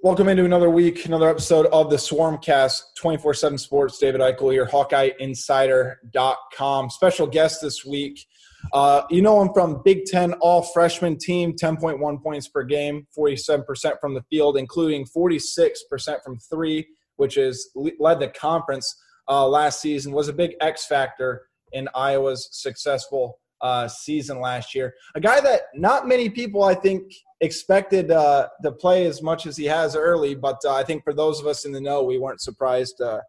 Welcome into another week, another episode of the Swarmcast 24 7 Sports. David Eickholt here, HawkeyeInsider.com. Special guest this week. Uh, you know him from Big Ten All Freshman Team, 10.1 points per game, 47% from the field, including 46% from three, which is led the conference uh, last season. Was a big X factor in Iowa's successful uh, season last year. A guy that not many people, I think, expected uh, to play as much as he has early, but uh, I think for those of us in the know, we weren't surprised uh,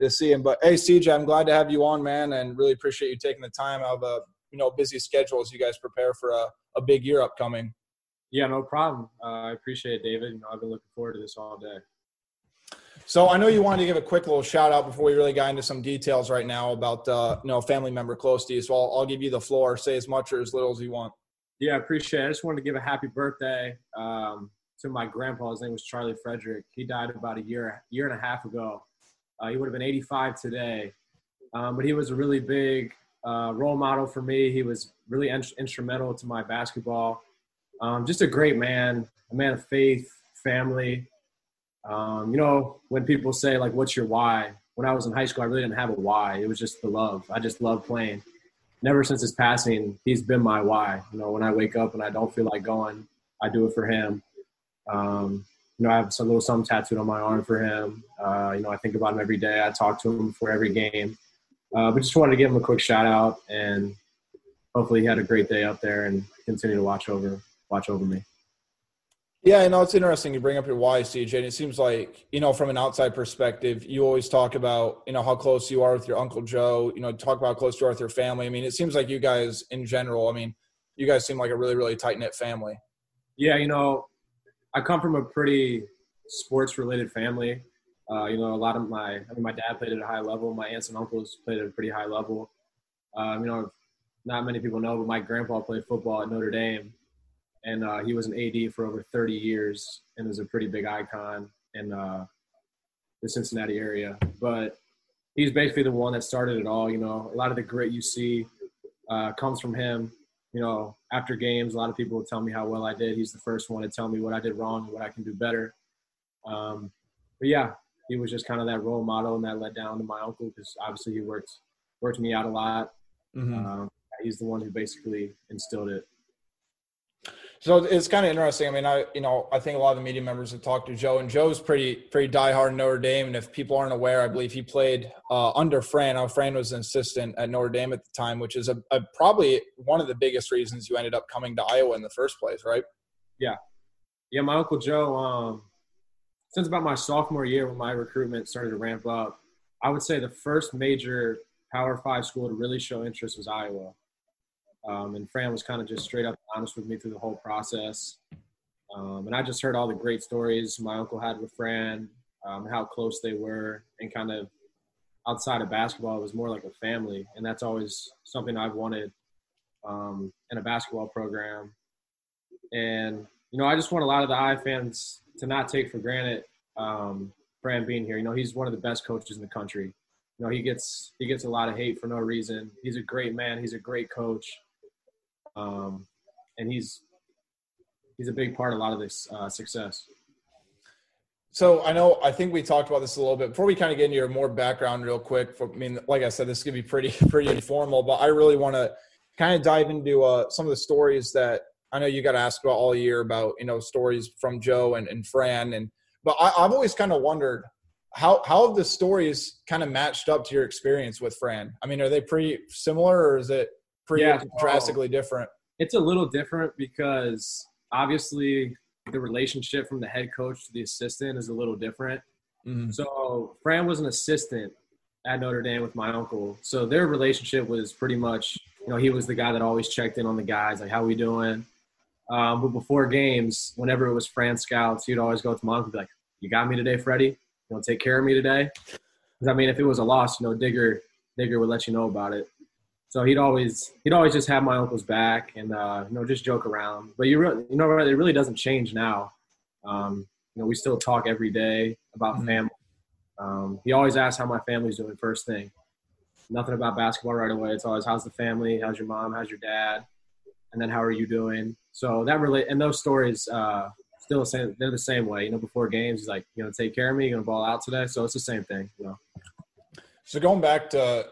to see him. But hey, CJ, I'm glad to have you on, man, and really appreciate you taking the time out of a you know busy schedule as you guys prepare for a, a big year upcoming. Yeah, no problem. Uh, I appreciate it, David. You know, I've been looking forward to this all day. So I know you wanted to give a quick little shout out before we really got into some details right now about uh, you know a family member close to you. So I'll, I'll give you the floor. Say as much or as little as you want. Yeah, I appreciate it. I just wanted to give a happy birthday um, to my grandpa. His name was Charlie Fredrick. He died about a year, year and a half ago. Uh, he would have been 85 today. Um, but he was a really big uh, role model for me. He was really in- instrumental to my basketball. Um, just a great man, a man of faith, family. Um, you know, when people say like, "What's your why?" When I was in high school, I really didn't have a why. It was just the love. I just loved playing. Never since his passing, he's been my why. You know, when I wake up and I don't feel like going, I do it for him. Um, you know, I have some little something tattooed on my arm for him. Uh, you know, I think about him every day. I talk to him before every game. Uh, but just wanted to give him a quick shout out, and hopefully he had a great day up there and continue to watch over watch over me. Yeah, I know it's interesting you bring up your why, CJ. And it seems like, you know, from an outside perspective, you always talk about, you know, how close you are with your Uncle Joe, you know, talk about how close you are with your family. I mean, it seems like you guys in general, I mean, you guys seem like a really, really tight knit family. Yeah, you know, I come from a pretty sports related family. Uh, you know, a lot of my, I mean, my dad played at a high level. My aunts and uncles played at a pretty high level. Um, you know, not many people know, but my grandpa played football at Notre Dame and uh, he was an AD for over 30 years and was a pretty big icon in uh, the Cincinnati area. But he's basically the one that started it all. You know, a lot of the grit you see uh, comes from him. You know, after games, a lot of people will tell me how well I did. He's the first one to tell me what I did wrong and what I can do better. Um, but yeah, he was just kind of that role model, and that led down to my uncle because obviously he worked worked me out a lot. Mm-hmm. Um, he's the one who basically instilled it. So it's kind of interesting. I mean, I you know I think a lot of the media members have talked to Joe, and Joe's pretty pretty diehard Notre Dame. And if people aren't aware, I believe he played uh, under Fran. Now, Fran was an assistant at Notre Dame at the time, which is a, a, probably one of the biggest reasons you ended up coming to Iowa in the first place, right? Yeah, yeah. My uncle Joe, um, since about my sophomore year when my recruitment started to ramp up, I would say the first major Power Five school to really show interest was Iowa. Um, and Fran was kind of just straight up honest with me through the whole process. Um, and I just heard all the great stories my uncle had with Fran, um, how close they were, and kind of outside of basketball, it was more like a family. And that's always something I've wanted um, in a basketball program. And, you know, I just want a lot of the I fans to not take for granted um, Fran being here. You know, he's one of the best coaches in the country. You know, he gets he gets a lot of hate for no reason. He's a great man. He's a great coach um, and he's he's a big part of a lot of this uh, success. So I know I think we talked about this a little bit before we kind of get into your more background real quick. For, I mean, like I said, this is gonna be pretty pretty informal, but I really want to kind of dive into uh, some of the stories that I know you got asked about all year about you know stories from Joe and, and Fran and but I, I've always kind of wondered how how have the stories kind of matched up to your experience with Fran? I mean, are they pretty similar or is it pretty yeah, drastically different? It's a little different because obviously the relationship from the head coach to the assistant is a little different. Mm-hmm. So Fran was an assistant at Notre Dame with my uncle. So their relationship was pretty much, you know, he was the guy that always checked in on the guys, like, how we doing? Um, but before games, whenever it was Fran scouts, he'd always go to my uncle and be like, you got me today, Freddie? You know, take care of me today? Because, I mean, if it was a loss, you know, Digger, Digger would let you know about it. So he'd always he'd always just have my uncle's back and uh, you know just joke around. But you really you know it really doesn't change now. Um, you know we still talk every day about mm-hmm. family. Um, he always asks how my family's doing first thing. Nothing about basketball right away. It's always how's the family, how's your mom, how's your dad, and then how are you doing. So that really and those stories uh, still the same. They're the same way. You know, before games, he's like, you know, take care of me. You're gonna ball out today. So it's the same thing. You know. So going back to,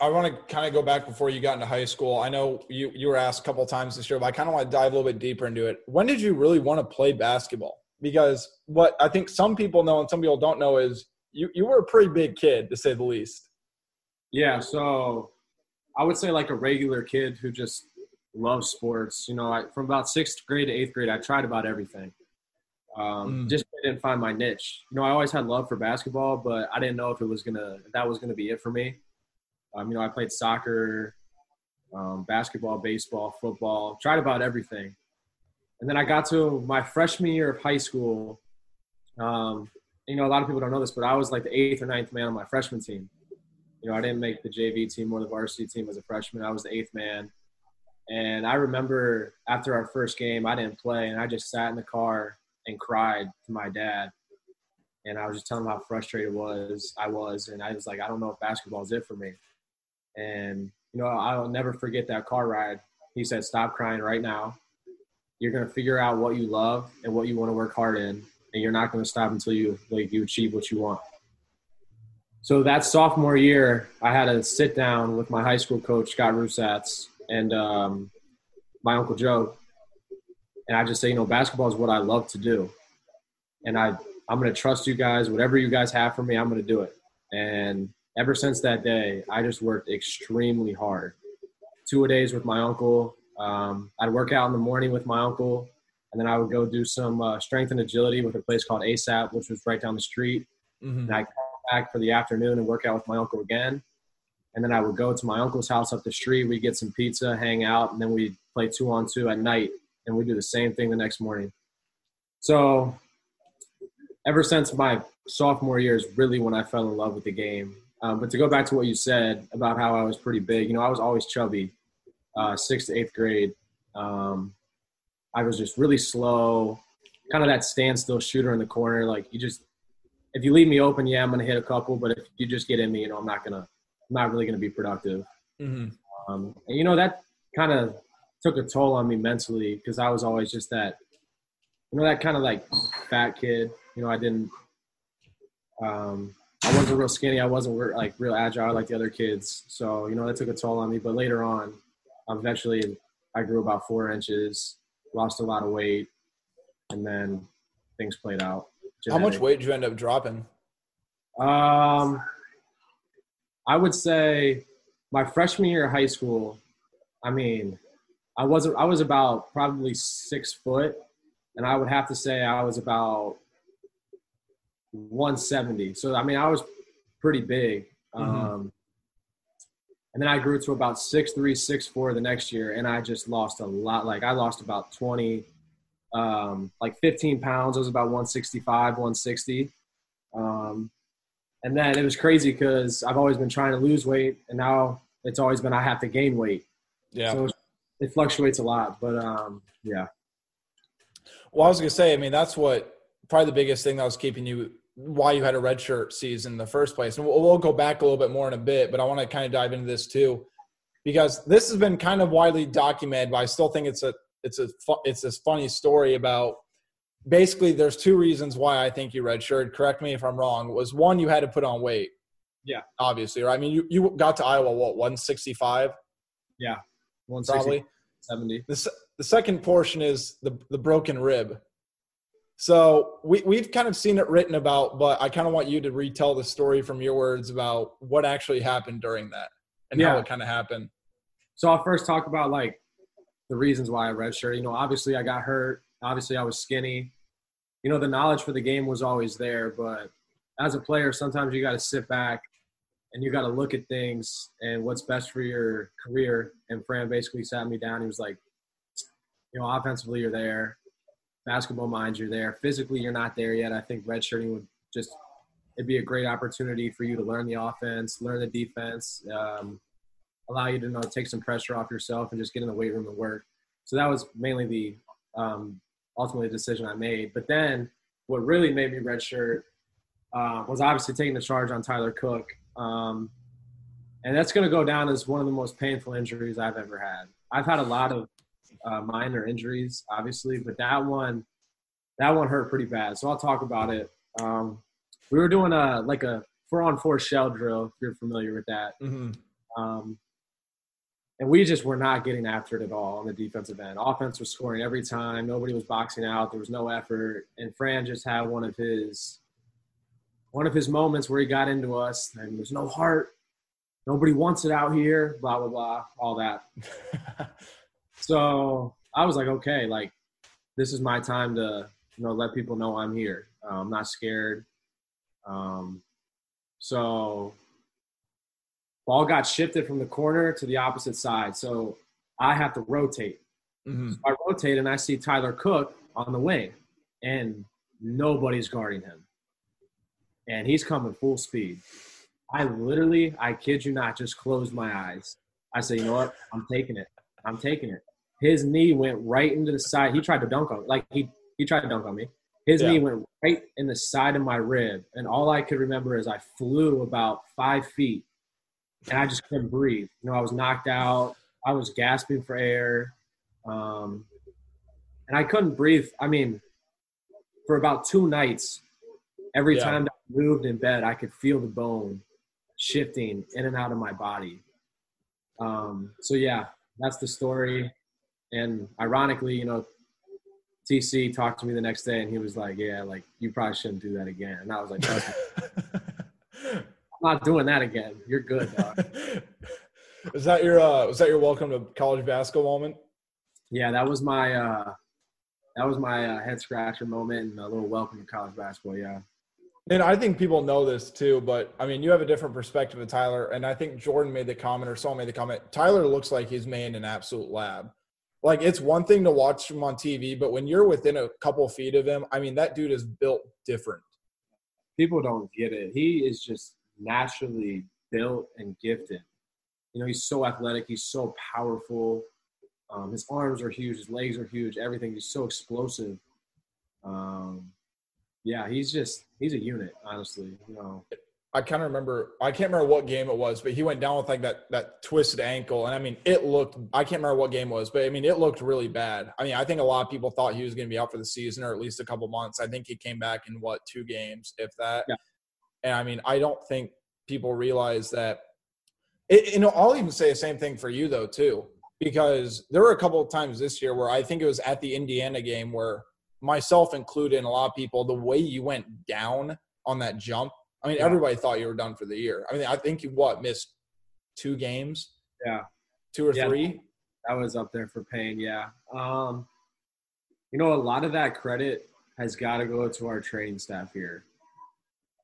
I want to kind of go back before you got into high school. I know you you were asked a couple of times this year, but I kind of want to dive a little bit deeper into it. When did you really want to play basketball? Because what I think some people know and some people don't know is you you were a pretty big kid to say the least. Yeah. So I would say like a regular kid who just loves sports. You know, I, from about sixth grade to eighth grade, I tried about everything. Um, mm. Just didn't find my niche. You know, I always had love for basketball, but I didn't know if it was gonna if that was gonna be it for me. Um, you know, I played soccer, um, basketball, baseball, football, tried about everything. And then I got to my freshman year of high school. Um, you know, a lot of people don't know this, but I was like the eighth or ninth man on my freshman team. You know, I didn't make the JV team or the varsity team as a freshman. I was the eighth man. And I remember after our first game, I didn't play, and I just sat in the car and cried to my dad. And I was just telling him how frustrated was I was, and I was like, I don't know if basketball is it for me. And you know, I'll never forget that car ride. He said, "Stop crying right now. You're gonna figure out what you love and what you want to work hard in, and you're not gonna stop until you like you achieve what you want." So that sophomore year, I had a sit down with my high school coach Scott Ruthsatz and um, my uncle Joe, and I just say, you know, basketball is what I love to do, and I I'm gonna trust you guys. Whatever you guys have for me, I'm gonna do it. And ever since that day, I just worked extremely hard. Two a days with my uncle. Um, I'd work out in the morning with my uncle, and then I would go do some uh, strength and agility with a place called ASAP, which was right down the street. Mm-hmm. And I come back for the afternoon and work out with my uncle again. And then I would go to my uncle's house up the street. We'd get some pizza, hang out, and then we'd play two on two at night. And we'd do the same thing the next morning. So ever since my sophomore year is really when I fell in love with the game. Um, but to go back to what you said about how I was pretty big, you know, I was always chubby, uh, sixth to eighth grade. Um, I was just really slow, kind of that standstill shooter in the corner. Like you just, if you leave me open, yeah, I'm gonna hit a couple. But if you just get in me, you know, I'm not gonna, I'm not really gonna be productive. Mm-hmm. Um, and you know that kind of took a toll on me mentally because I was always just that, you know, that kind of like fat kid. You know, I didn't. Um, I wasn't real skinny. I wasn't like real agile like the other kids. So you know that took a toll on me. But later on, eventually, I grew about four inches, lost a lot of weight, and then things played out. Genetic. How much weight did you end up dropping? Um, I would say my freshman year of high school. I mean, I wasn't. I was about probably six foot, and I would have to say I was about 170. So I mean, I was pretty big. Mm-hmm. Um, and then I grew to about six three, six four the next year, and I just lost a lot. Like I lost about 20, um, like 15 pounds. I was about 165, 160. Um, and then it was crazy because I've always been trying to lose weight, and now it's always been I have to gain weight. Yeah. So it fluctuates a lot, but um, yeah. Well, I was gonna say, I mean, that's what probably the biggest thing that was keeping you why you had a redshirt season in the first place. And we'll, we'll go back a little bit more in a bit, but I want to kind of dive into this too, because this has been kind of widely documented. But I still think it's a it's a it's this funny story about basically there's two reasons why I think you redshirted. Correct me if I'm wrong. Was one you had to put on weight. Yeah, obviously, right? I mean, you you got to Iowa what 165. Yeah, 160, probably 70. The, the second portion is the the broken rib so we, we've kind of seen it written about, but I kind of want you to retell the story from your words about what actually happened during that and yeah. how it kind of happened. So I'll first talk about like the reasons why I redshirted. You know, obviously I got hurt. Obviously I was skinny. You know, the knowledge for the game was always there, but as a player, sometimes you got to sit back and you got to look at things and what's best for your career. And Fran basically sat me down. He was like, you know, offensively you're there basketball minds you're there. Physically, you're not there yet. I think redshirting would just it'd be a great opportunity for you to learn the offense, learn the defense, um, allow you to you know take some pressure off yourself and just get in the weight room and work. So that was mainly the um, ultimately the decision I made. But then what really made me redshirt uh, was obviously taking the charge on Tyler Cook. Um, and that's going to go down as one of the most painful injuries I've ever had. I've had a lot of uh, minor injuries, obviously, but that one that one hurt pretty bad. So I'll talk about it. Um, we were doing a like a four on four shell drill. If you're familiar with that, Mm-hmm. um, and we just were not getting after it at all on the defensive end. Offense was scoring every time. Nobody was boxing out. There was no effort, and Fran just had one of his one of his moments where he got into us, and there's no heart. Nobody wants it out here. Blah blah blah. All that. So I was like, okay, like this is my time to you know let people know I'm here. Uh, I'm not scared. Um, so ball got shifted from the corner to the opposite side. So I have to rotate. hmm I rotate and I see Tyler Cook on the wing, and nobody's guarding him. And he's coming full speed. I literally, I kid you not, just closed my eyes. I say, you know what? I'm taking it. I'm taking it. His knee went right into the side. He tried to dunk on like he he tried to dunk on me. His Yeah. knee went right in the side of my rib, and all I could remember is I flew about five feet, and I just couldn't breathe. You know, I was knocked out. I was gasping for air, um, and I couldn't breathe. I mean, for about two nights, every Yeah. time I moved in bed, I could feel the bone shifting in and out of my body. Um, so yeah, that's the story. And ironically, you know, TC talked to me the next day and he was like, "Yeah, like you probably shouldn't do that again." And I was like, "Trust me, "I'm not doing that again. You're good, dog." was that your uh, was that your welcome to college basketball moment? yeah, that was my uh, that was my uh, head scratcher moment and a little welcome to college basketball. Yeah. And I think people know this too, but I mean, you have a different perspective of Tyler. And I think Jordan made the comment, or someone made the comment. Tyler looks like he's made an absolute lab. Like it's one thing to watch him on TV, but when you're within a couple feet of him, I mean, that dude is built different. people don't get it. He is just naturally built and gifted. You know, he's so athletic. He's so powerful. Um, his arms are huge. His legs are huge. Everything. He's so explosive. Um, yeah, he's just he's a unit. Honestly, you know. I kind of remember. I can't remember what game it was, but he went down with like that that twisted ankle, and I mean, it looked. I can't remember what game it was, but I mean, it looked really bad. I mean, I think a lot of people thought he was going to be out for the season or at least a couple months. I think he came back in what two games, if that. Yeah. And I mean, I don't think people realize that. It, you know, I'll even say the same thing for you though too, because there were a couple of times this year where I think it was at the Indiana game where myself included and a lot of people, the way you went down on that jump. I mean, Yeah. everybody thought you were done for the year. I mean, I think you what missed two games, Yeah, two or Yeah. three. that was up there for pain. Yeah. Um, you know, a lot of that credit has got to go to our training staff here.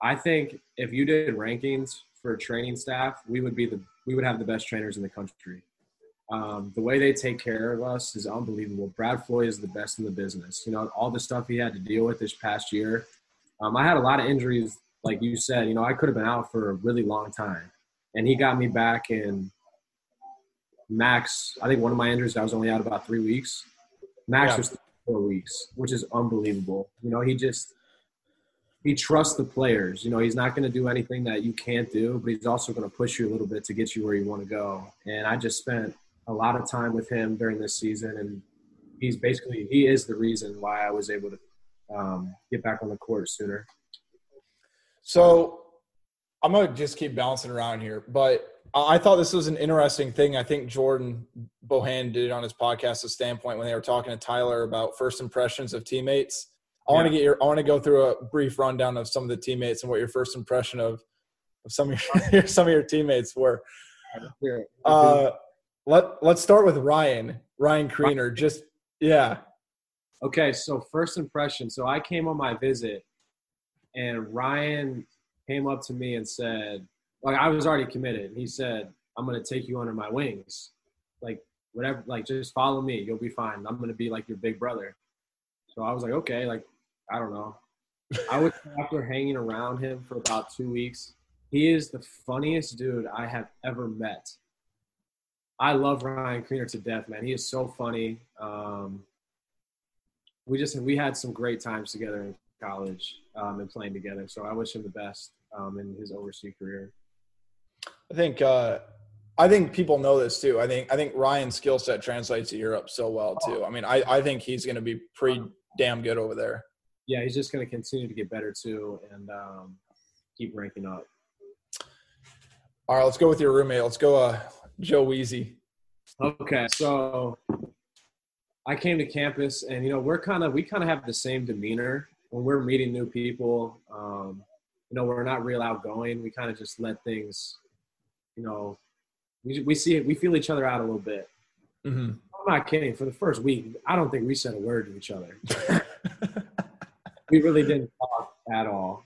I think if you did rankings for training staff, we would be the we would have the best trainers in the country. Um, the way they take care of us is unbelievable. Brad Floyd is the best in the business. You know, all the stuff he had to deal with this past year. Um, I had a lot of injuries, like you said. You know, I could have been out for a really long time, and he got me back in max. I think one of my injuries, I was only out about three weeks. Max Yeah. was four weeks, which is unbelievable. You know, he just he trusts the players. You know, he's not going to do anything that you can't do, but he's also going to push you a little bit to get you where you want to go. And I just spent a lot of time with him during this season, and he's basically he is the reason why I was able to um, get back on the court sooner. So I'm gonna just keep bouncing around here, but I thought this was an interesting thing. I think Jordan Bohannon did it on his podcast, The Standpoint, when they were talking to Tyler about first impressions of teammates. I want to get your, I want to go through a brief rundown of some of the teammates and what your first impression of, of some of your some of your teammates were. Uh, let Let's start with Ryan, Ryan Kriener. Just yeah, Okay, so first impression. So I came on my visit, and Ryan came up to me and said, like I was already committed. He said, "I'm gonna take you under my wings, like whatever, like just follow me. You'll be fine. I'm gonna be like your big brother." So I was like, okay, like I don't know. I was after hanging around him for about two weeks. He is the funniest dude I have ever met. I love Ryan Kriener to death, man. He is so funny. Um, we just we had some great times together in college um, and playing together. So I wish him the best um, in his overseas career. I think uh, I think people know this too. I think I think Ryan's skill set translates to Europe so well too. I mean, I, I think he's going to be pretty damn good over there. yeah, he's just going to continue to get better too and um, keep ranking up. All right, let's go with your roommate. Let's go, uh, Joe Weezy. Okay, so I came to campus, and you know we're kind of we kind of have the same demeanor when we're meeting new people. Um, you know, we're not real outgoing. We kind of just let things, you know, we we see it. We feel each other out a little bit. Mm-hmm. I'm not kidding. For the first week, I don't think we said a word to each other. we really didn't talk at all.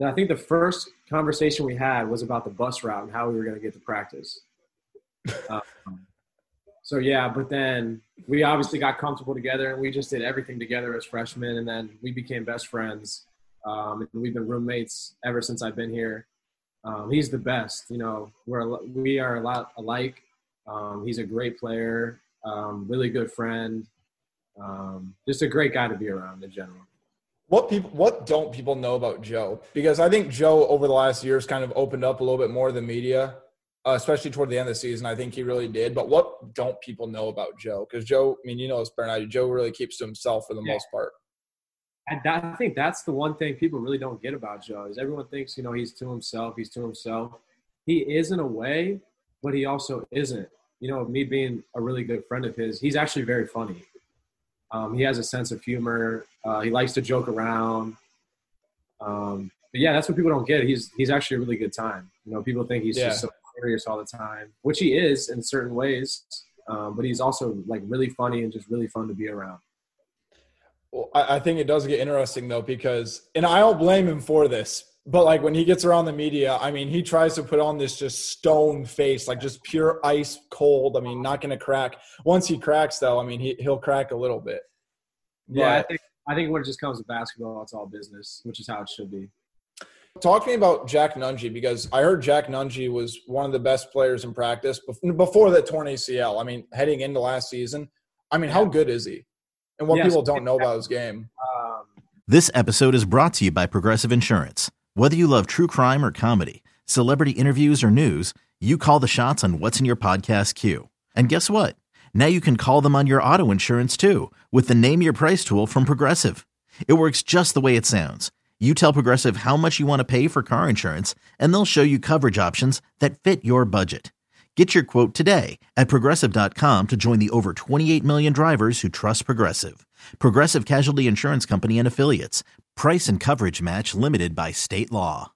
And I think the first conversation we had was about the bus route and how we were going to get to practice. Um, so yeah, but then we obviously got comfortable together and we just did everything together as freshmen, and then we became best friends. Um, and we've been roommates ever since I've been here. Um, he's the best. You know, we're we are a lot alike. Um, he's a great player, um, really good friend, um, just a great guy to be around in general. What people, what don't people know about Joe? Because I think Joe over the last years kind of opened up a little bit more of the media, uh, especially toward the end of the season. I think he really did. But what don't people know about Joe? Because Joe, I mean, you know, it's Bernard. Joe really keeps to himself for the yeah. most part. I, I think that's the one thing people really don't get about Joe is everyone thinks you know he's to himself. He's to himself. He is in a way, but he also isn't. You know, me being a really good friend of his, he's actually very funny. Um, he has a sense of humor. Uh, he likes to joke around. Um, but yeah, that's what people don't get. He's he's actually a really good time. You know, people think he's yeah. just so serious all the time, which he is in certain ways. Um, but he's also like really funny and just really fun to be around. Well, I, I think it does get interesting though because, and I don't blame him for this, but like when he gets around the media, I mean, he tries to put on this just stone face, like just pure ice cold. I mean, not going to crack. Once he cracks, though, I mean, he he'll crack a little bit. But, yeah, I think I think when it just comes to basketball, it's all business, which is how it should be. Talk to me about Jack Nunge because I heard Jack Nunge was one of the best players in practice before that torn ACL. I mean, heading into last season, I mean, how good is he? And what yes, people don't know about his game. Um, this episode is brought to you by Progressive Insurance. Whether you love true crime or comedy, celebrity interviews or news, you call the shots on what's in your podcast queue. And guess what? Now you can call them on your auto insurance too with the Name Your Price tool from Progressive. It works just the way it sounds. You tell Progressive how much you want to pay for car insurance, and they'll show you coverage options that fit your budget. Get your quote today at progressive.com to join the over 28 million drivers who trust Progressive. Progressive Casualty Insurance Company and Affiliates. Price and coverage match limited by state law.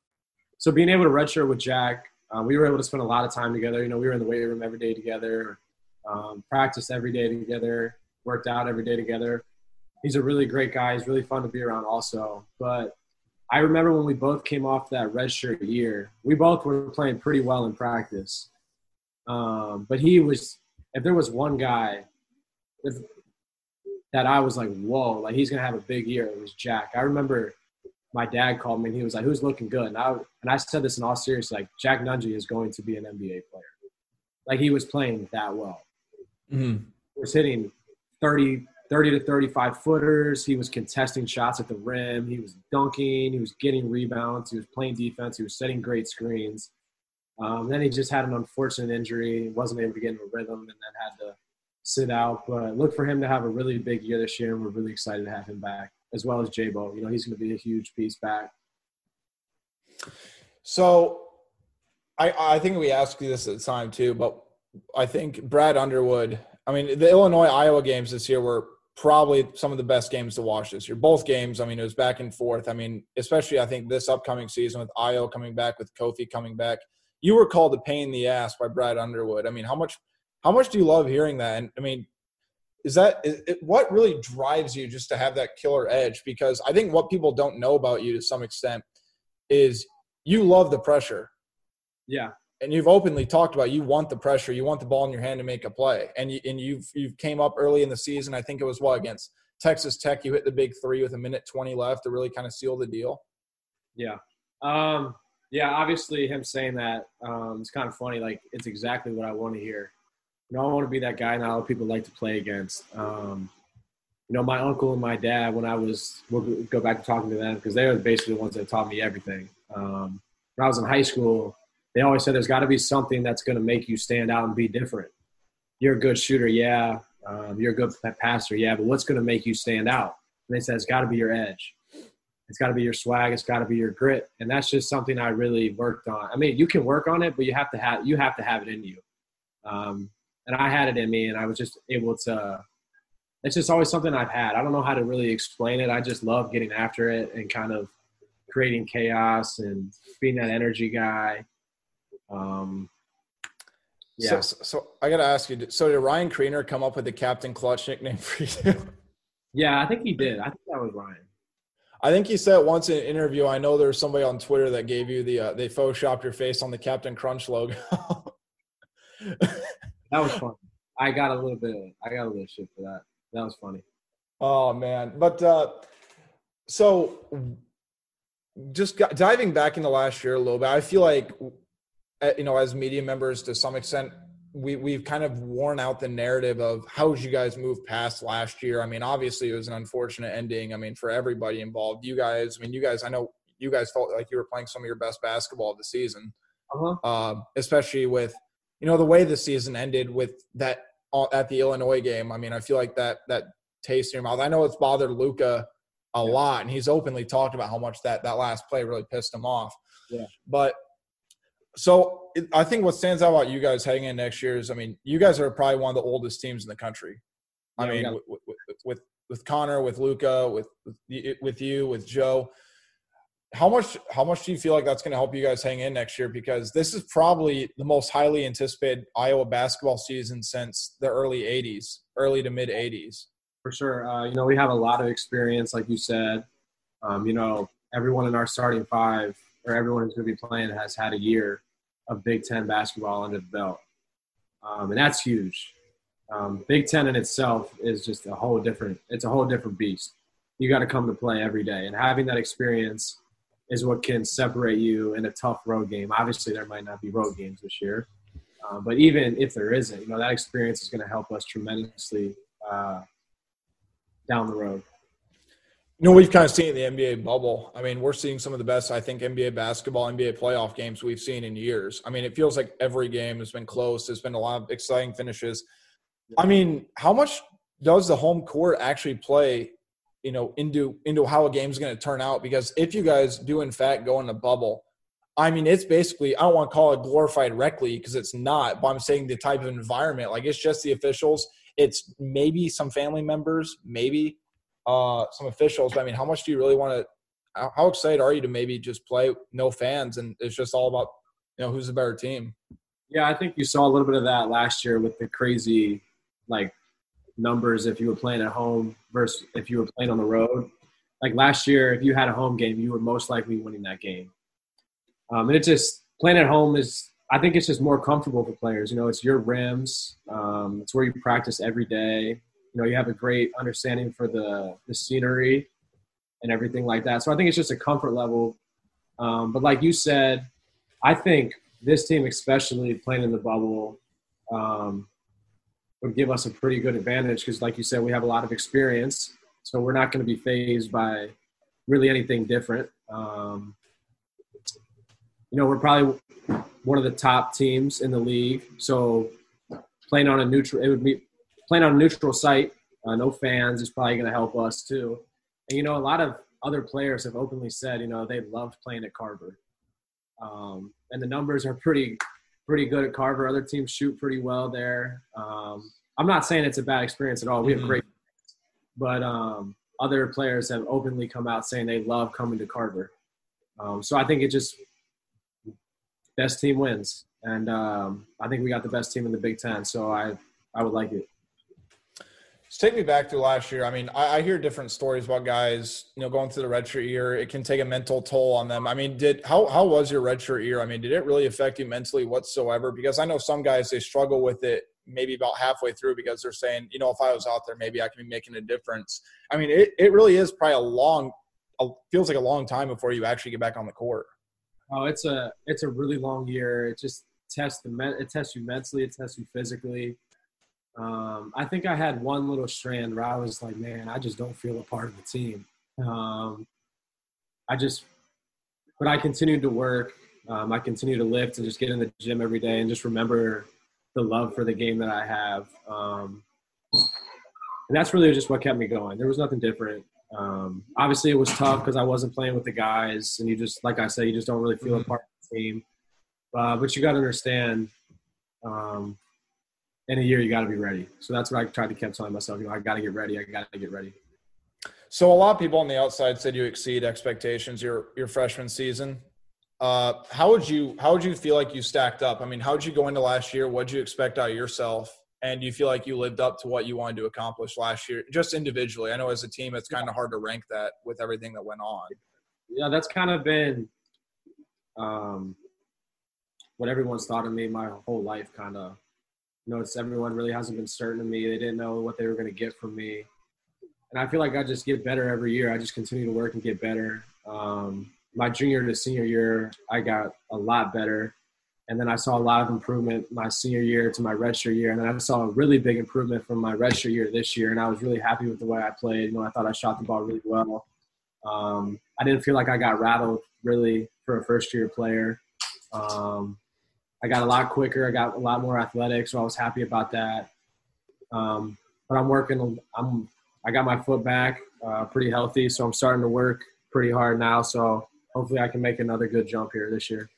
So being able to redshirt with Jack, uh, we were able to spend a lot of time together. You know, we were in the weight room every day together, um, practiced every day together, worked out every day together. He's a really great guy. He's really fun to be around also. But I remember when we both came off that redshirt year, we both were playing pretty well in practice. Um, but he was, if there was one guy, if that I was like, whoa, like he's gonna have a big year. It was Jack. I remember my dad called me and he was like, "Who's looking good?" And I and I said this in all seriousness, like Jack Nunge is going to be an NBA player. Like he was playing that well. Mm-hmm. He was hitting 30, 30 to 35 footers. He was contesting shots at the rim. He was dunking. He was getting rebounds. He was playing defense. He was setting great screens. Um, then he just had an unfortunate injury. He wasn't able to get into a rhythm, and then had to sit out. But look for him to have a really big year this year, and we're really excited to have him back, as well as Jabo. You know, he's going to be a huge piece back. So, I I think we asked you this at the time too, but I think Brad Underwood. I mean, the Illinois Iowa games this year were probably some of the best games to watch this year. Both games, I mean, it was back and forth. I mean, especially I think this upcoming season with Iowa coming back, with Kofi coming back. You were called a pain in the ass by Brad Underwood. I mean, how much how much do you love hearing that? And I mean, is that is it, what really drives you just to have that killer edge? Because I think what people don't know about you to some extent is you love the pressure. Yeah. And you've openly talked about you want the pressure, you want the ball in your hand to make a play, and you and you've you've came up early in the season. I think it was what against Texas Tech. You hit the big three with a minute twenty left to really kind of seal the deal. Yeah, um, yeah. Obviously, him saying that um, it's kind of funny. Like it's exactly what I want to hear you know, I want to be that guy that other people like to play against. Um, you know, my uncle and my dad, when I was, we'll go back to talking to them because they were basically the ones that taught me everything. Um, when I was in high school, they always said there's got to be something that's going to make you stand out and be different. You're a good shooter, yeah. Um, you're a good passer, yeah. But what's going to make you stand out? And they said it's got to be your edge. It's got to be your swag. It's got to be your grit, and that's just something I really worked on. I mean, you can work on it, but you have to have you have to have it in you. Um, and I had it in me, and I was just able to. It's just always something I've had. I don't know how to really explain it. I just love getting after it and kind of creating chaos and being that energy guy. Um, yeah. So, so I got to ask you. So did Ryan Kriener come up with the Captain Clutch nickname for you? Yeah, I think he did. I think that was Ryan. I think he said once in an interview. I know there's somebody on Twitter that gave you the uh, they photoshopped your face on the Captain Crunch logo. that was fun. I got a little bit. Of, I got a little shit for that. That was funny. Oh man, but uh, so just got, diving back into last year a little bit, I feel like you know as media members to some extent we we've kind of worn out the narrative of how did you guys move past last year. I mean, obviously it was an unfortunate ending. I mean, for everybody involved, you guys. I mean, you guys. I know you guys felt like you were playing some of your best basketball of the season, uh-huh. uh, especially with you know the way the season ended with that uh, at the Illinois game. I mean, I feel like that that taste in your mouth. I know it's bothered Luka a yeah. lot, and he's openly talked about how much that that last play really pissed him off. Yeah. But so it, I think what stands out about you guys heading in next year is, I mean, you guys are probably one of the oldest teams in the country. I yeah, mean, with, with, with, with Connor, with Luka, with with you, with Joe. How much how much do you feel like that's going to help you guys hang in next year? Because this is probably the most highly anticipated Iowa basketball season since the early '80s, early to mid '80s. For sure, uh, you know we have a lot of experience, like you said. Um, you know, everyone in our starting five or everyone who's going to be playing has had a year of Big Ten basketball under the belt, um, and that's huge. Um, Big Ten in itself is just a whole different. It's a whole different beast. You got to come to play every day, and having that experience is what can separate you in a tough road game. Obviously, there might not be road games this year, uh, but even if there isn't, you know that experience is going to help us tremendously uh, down the road. You know, we've kind of seen the NBA bubble. I mean, we're seeing some of the best, I think, NBA basketball, NBA playoff games we've seen in years. I mean, it feels like every game has been close. There's been a lot of exciting finishes. I mean, how much does the home court actually play, you know, into into how a game's going to turn out? Because if you guys do in fact go in the bubble, I mean, it's basically I don't want to call it glorified rec league because it's not, but I'm saying the type of environment. Like it's just the officials. It's maybe some family members, maybe uh, some officials. But I mean, how much do you really want to? How excited are you to maybe just play no fans and it's just all about you know who's the better team? Yeah, I think you saw a little bit of that last year with the crazy like numbers if you were playing at home versus if you were playing on the road. Like last year, if you had a home game, you were most likely winning that game. Um, and it's just playing at home is I think it's just more comfortable for players. You know, it's your rims. Um, it's where you practice every day you know you have a great understanding for the the scenery and everything like that. So I think it's just a comfort level. Um, but like you said, I think this team, especially playing in the bubble, um, would give us a pretty good advantage because, like you said, we have a lot of experience. So we're not going to be phased by really anything different. Um, you know, we're probably one of the top teams in the league. So playing on a neutral, it would be playing on a neutral site, uh, no fans, is probably going to help us too. And you know, a lot of other players have openly said, you know, they loved playing at Carver, um, and the numbers are pretty pretty good at Carver. Other teams shoot pretty well there. Um, I'm not saying it's a bad experience at all. We have mm-hmm. great, but um, other players have openly come out saying they love coming to Carver. Um, so I think it just best team wins, and um, I think we got the best team in the Big Ten. So I I would like it. Take me back to last year. I mean, I, I, hear different stories about guys, you know, going through the redshirt year. It can take a mental toll on them. I mean, did how how was your redshirt year? I mean, did it really affect you mentally whatsoever? Because I know some guys they struggle with it maybe about halfway through because they're saying, you know, if I was out there, maybe I can be making a difference. I mean, it, it really is probably a long, a, feels like a long time before you actually get back on the court. Oh, it's a it's a really long year. It just tests the it tests you mentally, it tests you physically um, I think I had one little strand where I was like, man, I just don't feel a part of the team. Um, I just, but I continued to work. Um, I continued to lift and just get in the gym every day and just remember the love for the game that I have. Um, and that's really just what kept me going. There was nothing different. Um, obviously, it was tough because I wasn't playing with the guys, and you just, like I said, you just don't really feel a Mhm. part of the team. Uh, but you got to understand, um, in a year, you got to be ready. So that's what I tried to keep telling myself. You know, I got to get ready. I got to get ready. So a lot of people on the outside said you exceed expectations your your freshman season. Uh, how would you how would you feel like you stacked up? I mean, how would you go into last year? What did you expect out of yourself? And do you feel like you lived up to what you wanted to accomplish last year, just individually? I know as a team, it's kind of hard to rank that with everything that went on. Yeah, that's kind of been um, what everyone's thought of me my whole life. Kind of, it's everyone really hasn't been certain of me. They didn't know what they were going to get from me, and I feel like I just get better every year. I just continue to work and get better. Um, my junior to senior year, I got a lot better, and then I saw a lot of improvement my senior year to my redshirt year, and then I saw a really big improvement from my redshirt year this year, and I was really happy with the way I played. You know, I thought I shot the ball really well. Um, I didn't feel like I got rattled really for a first year player. Um, I got a lot quicker. I got a lot more athletic, so I was happy about that. Um, but I'm working. I'm. I got my foot back, uh, pretty healthy, so I'm starting to work pretty hard now. So hopefully, I can make another good jump here this year.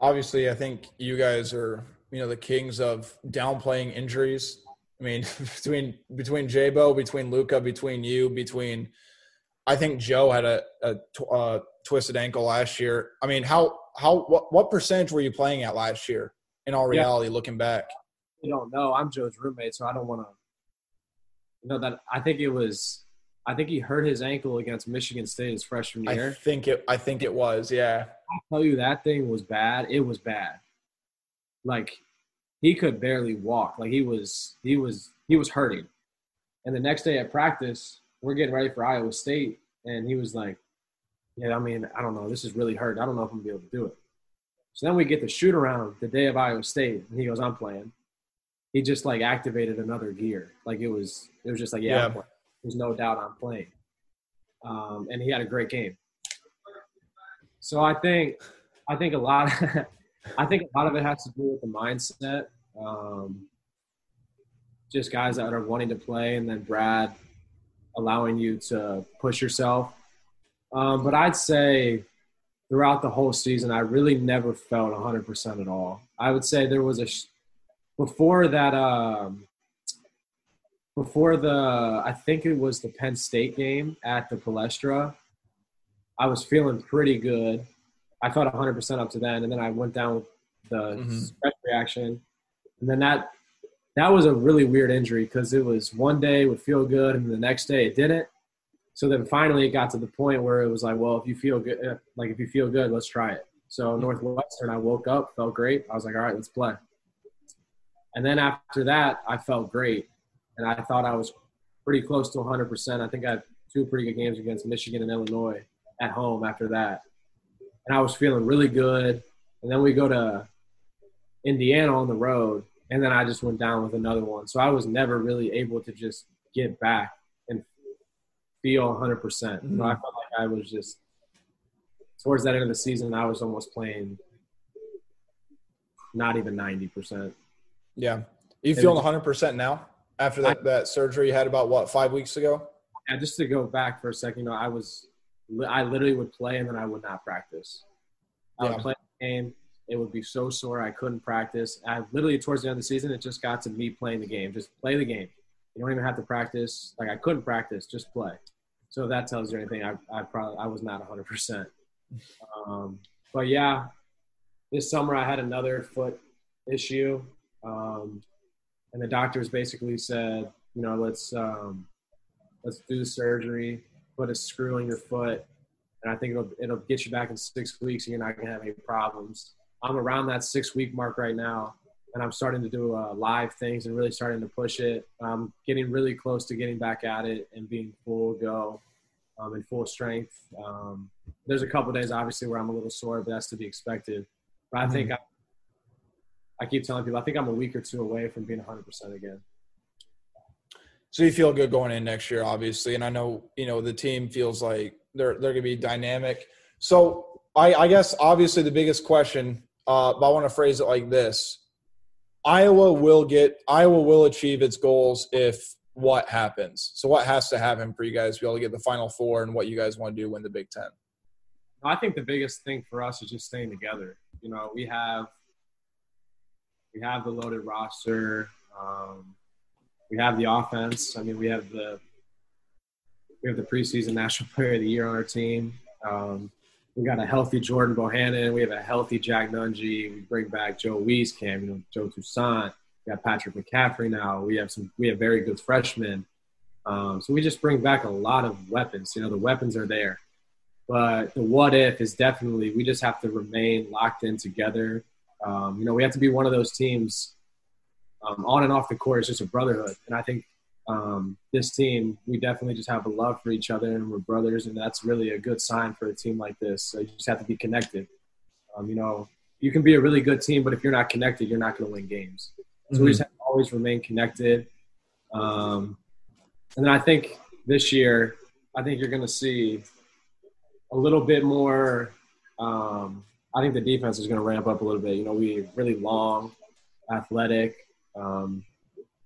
Obviously, I think you guys are you know the kings of downplaying injuries. I mean, between between Jabo, between Luka, between you, between I think Joe had a, a tw- uh, twisted ankle last year. I mean, how how what what percentage were you playing at last year? In all Yeah. reality, looking back, You don't know. I'm Joe's roommate, so I don't want to. You know that I think it was. I think he hurt his ankle against Michigan State his freshman year I think it I think it was yeah. I'll tell you that thing was bad. It was bad. Like he could barely walk. Like he was he was he was hurting. And the next day at practice, we're getting ready for Iowa State, and he was like, "Yeah, I mean, I don't know. This is really hurt. I don't know if I'm gonna be able to do it." So then we get the shoot around the day of Iowa State, and he goes, "I'm playing." He just like activated another gear. Like it was it was just like, "Yeah, Yeah. there's no doubt I'm playing." Um, and he had a great game. So I think I think a lot. I think a lot of it has to do with the mindset. Um, just guys that are wanting to play, and then Brad allowing you to push yourself. Um, but I'd say throughout the whole season, I really never felt 100% at all. I would say there was a sh- before that. Um, before the, I think it was the Penn State game at the Palestra. I was feeling pretty good. I felt 100% up to then, and then I went down with the Mhm. stress reaction, and then that that was a really weird injury because it was one day would feel good, and the next day it didn't. So then finally it got to the point where it was like, well, if you feel good, eh, like if you feel good, let's try it. So Northwestern, I woke up, felt great. I was like, all right, let's play. And then after that, I felt great, and I thought I was pretty close to 100%. I think I had two pretty good games against Michigan and Illinois at home after that. And I was feeling really good. And then we go to Indiana on the road, and then I just went down with another one. So I was never really able to just get back feel 100%. percent You know, I mm-hmm. felt like I was just towards that end of the season, I was almost playing not even 90%. Yeah. You feeling 100 percent now after that, that surgery you had about what five weeks ago? Yeah, just to go back for a second, you know, I was, I literally would play and then I would not practice. I Yeah. would play the game. It would be so sore I couldn't practice. I literally towards the end of the season, it just got to me playing the game. Just play the game. You don't even have to practice. Like I couldn't practice, just play. So if that tells you anything, I, I probably I was not 100. percent um, But yeah, this summer I had another foot issue, um, and the doctors basically said, you know, let's um, let's do the surgery, put a screw in your foot, and I think it'll it'll get you back in six weeks, and you're not gonna have any problems. I'm around that six week mark right now, and I'm starting to do uh, live things and really starting to push it. I'm getting really close to getting back at it and being full go, um, in full strength. Um, there's a couple days obviously where I'm a little sore, but that's to be expected. But I think I, I keep telling people I think I'm a week or two away from being 100% again. So you feel good going in next year, obviously, and I know you know the team feels like they're they're going to be dynamic. So I, I guess obviously the biggest question, uh, but I want to phrase it like this: Iowa will get Iowa will achieve its goals if what happens. So what has to happen for you guys to be able to get the final four and what you guys want to do win the Big Ten? I think the biggest thing for us is just staying together. You know, we have we have the loaded roster. Um, we have the offense. I mean, we have the we have the preseason national player of the year on our team. Um, we got a healthy Jordan Bohannon. We have a healthy Jack Nunge. We bring back Joe Wieskamp, you know, Joe Toussaint. We got Patrick McCaffrey now. We have some. We have very good freshmen. Um, so we just bring back a lot of weapons. You know, the weapons are there. But the what if is definitely we just have to remain locked in together. Um, you know, we have to be one of those teams um, on and off the court. It's just a brotherhood, and I think um, this team we definitely just have a love for each other, and we're brothers, and that's really a good sign for a team like this. So you just have to be connected. Um, you know, you can be a really good team, but if you're not connected, you're not going to win games. So mm-hmm. we just have to always remain connected. Um, and then I think this year, I think you're going to see a little bit more. Um, I think the defense is going to ramp up a little bit. You know, we really long, athletic, um,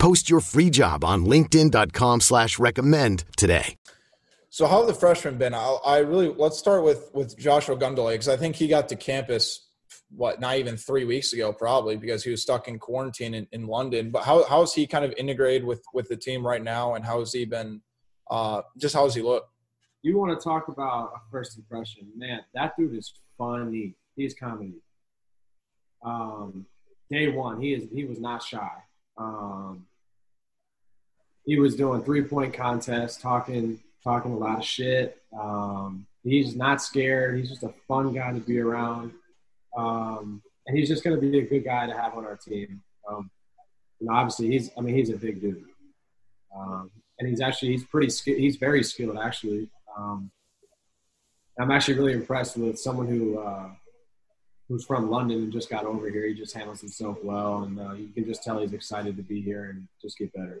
Post your free job on linkedin.com slash recommend today. So how have the freshmen been? I, I really, let's start with, with Josh Ogundele because I think he got to campus, what, not even three weeks ago probably because he was stuck in quarantine in, in London. But how, how is he kind of integrated with, with the team right now and how has he been, uh, just how does he look? you want to talk about a first impression, man, that dude is funny. He's comedy. Um, day one, he is he was not shy. Um, he was doing three point contests, talking talking a lot of shit. Um, he's not scared. He's just a fun guy to be around, um, and he's just going to be a good guy to have on our team. Um, know, obviously, he's I mean, he's a big dude, um, and he's actually he's pretty he's very skilled actually. Um, I'm actually really impressed with someone who uh, who's from London and just got over here. He just handles himself well, and uh, you can just tell he's excited to be here and just get better.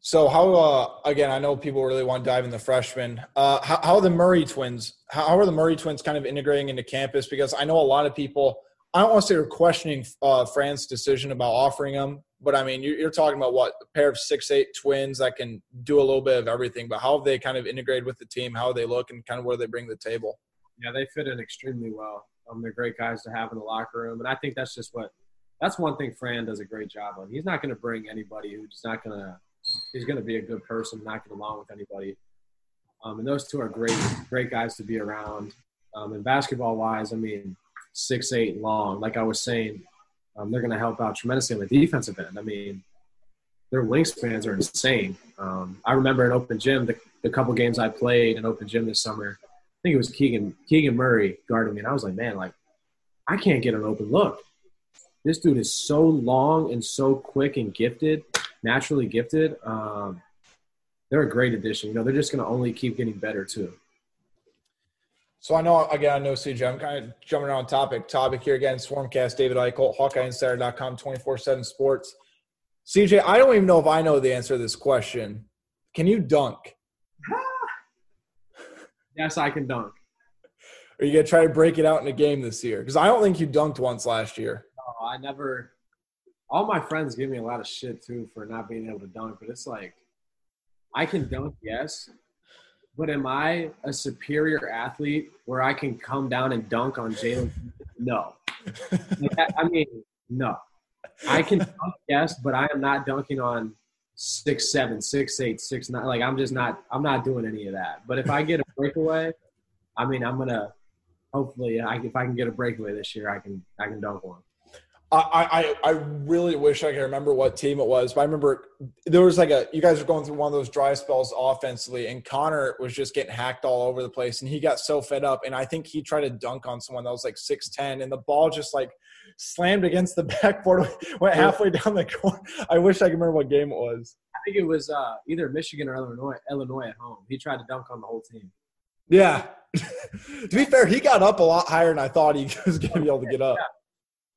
So, how uh, again? I know people really want to dive in the freshmen. Uh, how, how, are the Murray twins? How, are the Murray twins kind of integrating into campus? Because I know a lot of people. I don't want to say they're questioning uh, Fran's decision about offering them, but I mean, you're, talking about what a pair of six eight twins that can do a little bit of everything. But how have they kind of integrated with the team? How they look and kind of where they bring the table? Yeah, they fit in extremely well. Um, they're great guys to have in the locker room, and I think that's just what that's one thing Fran does a great job on. He's not going to bring anybody who's not going to. He's going to be a good person, not get along with anybody. Um, and those two are great, great guys to be around. Um, and basketball wise, I mean, six eight long. Like I was saying, um, they're going to help out tremendously on the defensive end. I mean, their wingspans are insane. Um, I remember in open gym, the, the couple games I played in open gym this summer, I think it was Keegan Keegan Murray guarding me, and I was like, man, like I can't get an open look. This dude is so long and so quick and gifted, naturally gifted. Um, they're a great addition. You know, they're just going to only keep getting better too. So I know again, I know CJ. I'm kind of jumping around topic. Topic here again. Swarmcast. David Eickholt, HawkeyeInsider.com, 24/7 Sports. CJ, I don't even know if I know the answer to this question. Can you dunk? yes, I can dunk. Are you gonna try to break it out in a game this year? Because I don't think you dunked once last year. No, I never. All my friends give me a lot of shit too for not being able to dunk, but it's like I can dunk, yes, but am I a superior athlete where I can come down and dunk on Jalen? No. I mean, no. I can dunk, yes, but I am not dunking on six seven, six eight, six nine. Like I'm just not. I'm not doing any of that. But if I get a breakaway, I mean, I'm gonna. Hopefully, I, if I can get a breakaway this year, I can. I can dunk one. I, I I really wish I could remember what team it was, but I remember there was like a you guys were going through one of those dry spells offensively, and Connor was just getting hacked all over the place, and he got so fed up, and I think he tried to dunk on someone that was like six ten, and the ball just like slammed against the backboard, went halfway down the court. I wish I could remember what game it was. I think it was uh, either Michigan or Illinois. Illinois at home. He tried to dunk on the whole team. Yeah. to be fair, he got up a lot higher than I thought he was going to be able to get up. Yeah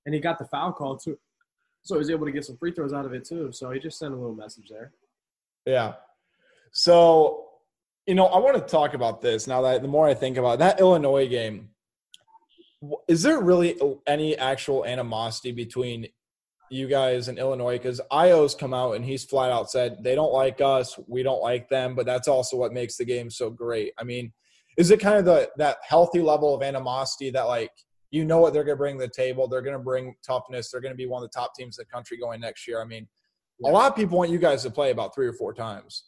and he got the foul call too. So he was able to get some free throws out of it too. So he just sent a little message there. Yeah. So, you know, I want to talk about this now that the more I think about it, that Illinois game. Is there really any actual animosity between you guys and Illinois? Because Ayo's come out and he's flat out said they don't like us, we don't like them, but that's also what makes the game so great. I mean, is it kind of the that healthy level of animosity that like you know what they're going to bring to the table. They're going to bring toughness. They're going to be one of the top teams in the country going next year. I mean, a lot of people want you guys to play about three or four times.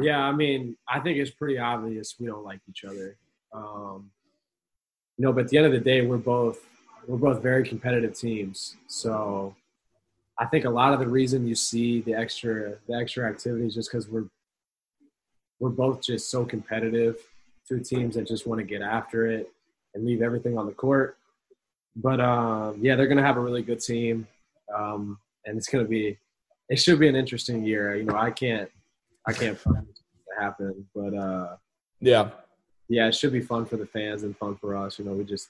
Yeah, I mean, I think it's pretty obvious we don't like each other. Um, you know, but at the end of the day, we're both we're both very competitive teams. So I think a lot of the reason you see the extra the extra activity is just because we're we're both just so competitive. Two teams that just want to get after it and leave everything on the court. But um, yeah, they're going to have a really good team, um, and it's going to be it should be an interesting year. You know, I can't I can't plan to happen, but uh, yeah, yeah, it should be fun for the fans and fun for us. You know, we just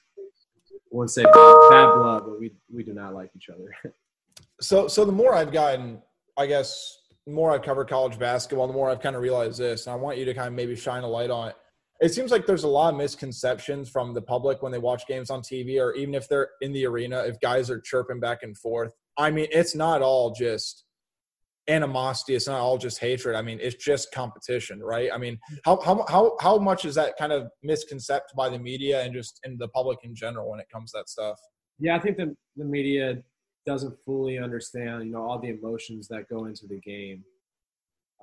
won't say bad, bad blood, but we we do not like each other. so so the more I've gotten, I guess, the more I've covered college basketball, the more I've kind of realized this, and I want you to kind of maybe shine a light on it it seems like there's a lot of misconceptions from the public when they watch games on TV or even if they're in the arena, if guys are chirping back and forth. I mean, it's not all just animosity. It's not all just hatred. I mean, it's just competition, right? I mean, how, how, how, how much is that kind of misconceived by the media and just in the public in general when it comes to that stuff? Yeah, I think the, the media doesn't fully understand, you know, all the emotions that go into the game.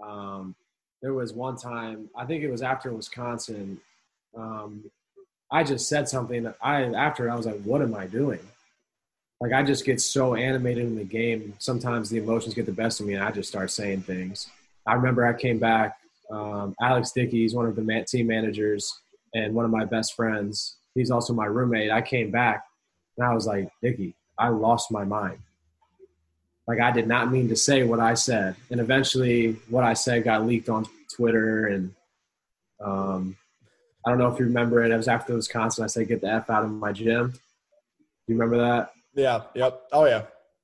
Um, there was one time I think it was after Wisconsin. Um, I just said something. I after I was like, "What am I doing?" Like I just get so animated in the game. Sometimes the emotions get the best of me, and I just start saying things. I remember I came back. Um, Alex Dickey, he's one of the team managers and one of my best friends. He's also my roommate. I came back and I was like, Dickey, I lost my mind like I did not mean to say what I said. And eventually, what I said got leaked on Twitter. And um, I don't know if you remember it. It was after Wisconsin. I said, "Get the f out of my gym." Do you remember that? Yeah. Yep. Oh yeah.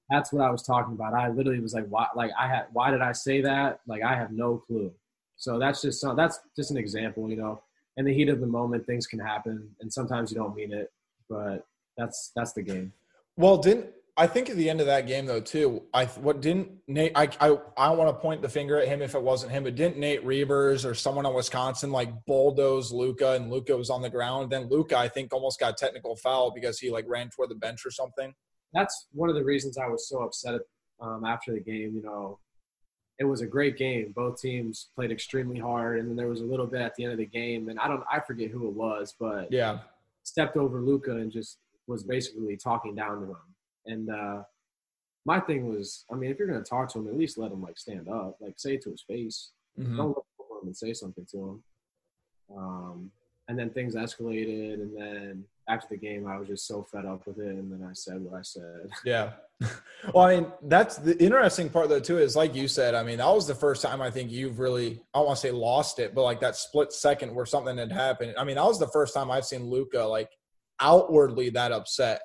That's what I was talking about. I literally was like, "Why?" Like I had. Why did I say that? Like I have no clue. So that's just some. That's just an example. You know, in the heat of the moment, things can happen, and sometimes you don't mean it. But that's that's the game. Well, didn't I think at the end of that game, though, too, I what didn't Nate? I I, I don't want to point the finger at him if it wasn't him, but didn't Nate Reuvers or someone on Wisconsin like bulldoze Luka and Luka was on the ground? Then Luka I think, almost got technical foul because he like ran toward the bench or something. That's one of the reasons I was so upset um, after the game. You know, it was a great game. Both teams played extremely hard, and then there was a little bit at the end of the game, and I don't, I forget who it was, but yeah, stepped over Luka and just was basically talking down to him and uh, my thing was, I mean, if you're gonna talk to him, at least let him like stand up, like say it to his face. Mm-hmm. Don't look for him and say something to him. Um, and then things escalated, and then after the game, I was just so fed up with it, and then I said what I said. Yeah. well, I mean, that's the interesting part though too. Is like you said. I mean, that was the first time I think you've really I don't want to say lost it, but like that split second where something had happened. I mean, that was the first time I've seen Luka like outwardly that upset.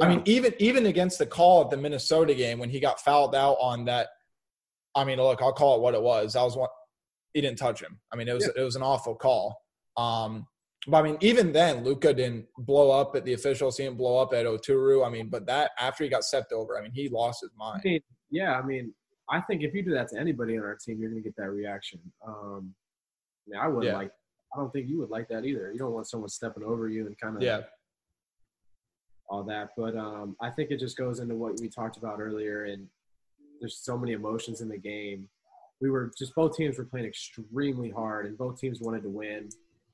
I mean, even even against the call at the Minnesota game when he got fouled out on that. I mean, look, I'll call it what it was. That was what he didn't touch him. I mean, it was yeah. it was an awful call. Um, but I mean, even then, Luka didn't blow up at the officials. He didn't blow up at Oturu. I mean, but that after he got stepped over, I mean, he lost his mind. I mean, yeah, I mean, I think if you do that to anybody on our team, you're going to get that reaction. Um, I mean, I wouldn't yeah. like. I don't think you would like that either. You don't want someone stepping over you and kind of yeah all that. But um, I think it just goes into what we talked about earlier, and there's so many emotions in the game. We were just both teams were playing extremely hard, and both teams wanted to win.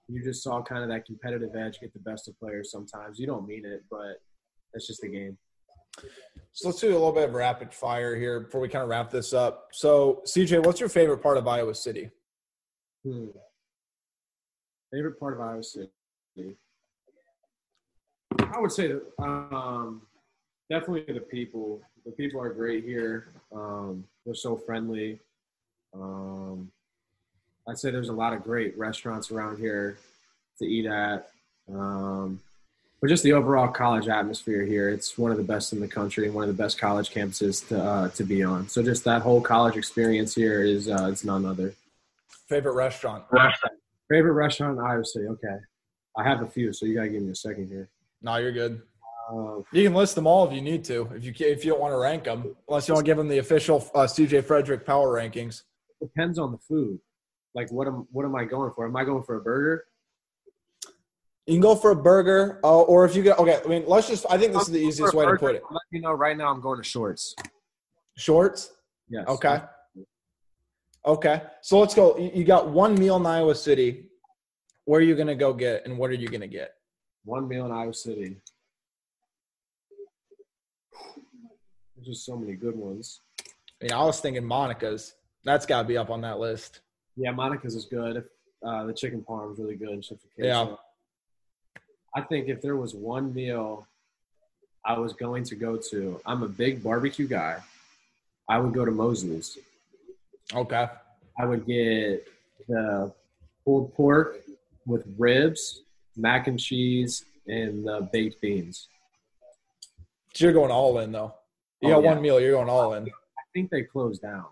You just saw kind of that competitive edge get the best of players. Sometimes you don't mean it, but that's just the game. So let's do a little bit of rapid fire here before we kind of wrap this up. So, CJ, what's your favorite part of Iowa City? Hmm. Favorite part of Iowa City? I would say that, um, definitely the people. The people are great here. Um, they're so friendly. Um, I'd say there's a lot of great restaurants around here to eat at. Um, but just the overall college atmosphere here, it's one of the best in the country and one of the best college campuses to uh, to be on. So just that whole college experience here is uh, it's none other. Favorite restaurant? Favorite restaurant in Iowa City. Okay, I have a few, so you gotta give me a second here. No, you're good. Uh, You can list them all if you need to. If you if you don't want to rank them, unless you want to give them the official uh, CJ Fredrick power rankings. depends on the food. Like what am what am I going for? Am I going for a burger? You can go for a burger, uh, or if you get okay. I mean, let's just. I think this is the easiest way to put it. Let you know right now. I'm going to shorts. Shorts. Yes. Okay. Okay. So let's go. You you got one meal in Iowa City. Where are you gonna go get, and what are you gonna get? One meal in Iowa City. There's just so many good ones. I mean, I was thinking Monica's. That's got to be up on that list. Yeah, Monica's is good. Uh, the chicken parm is really good. Chicken Yeah. I think if there was one meal I was going to go to, I'm a big barbecue guy. I would go to Mosley's. Okay. I would get the pulled pork with ribs, mac and cheese, and the baked beans. So you're going all in though. You Oh, got yeah. one meal. You're going all in. I think they closed down.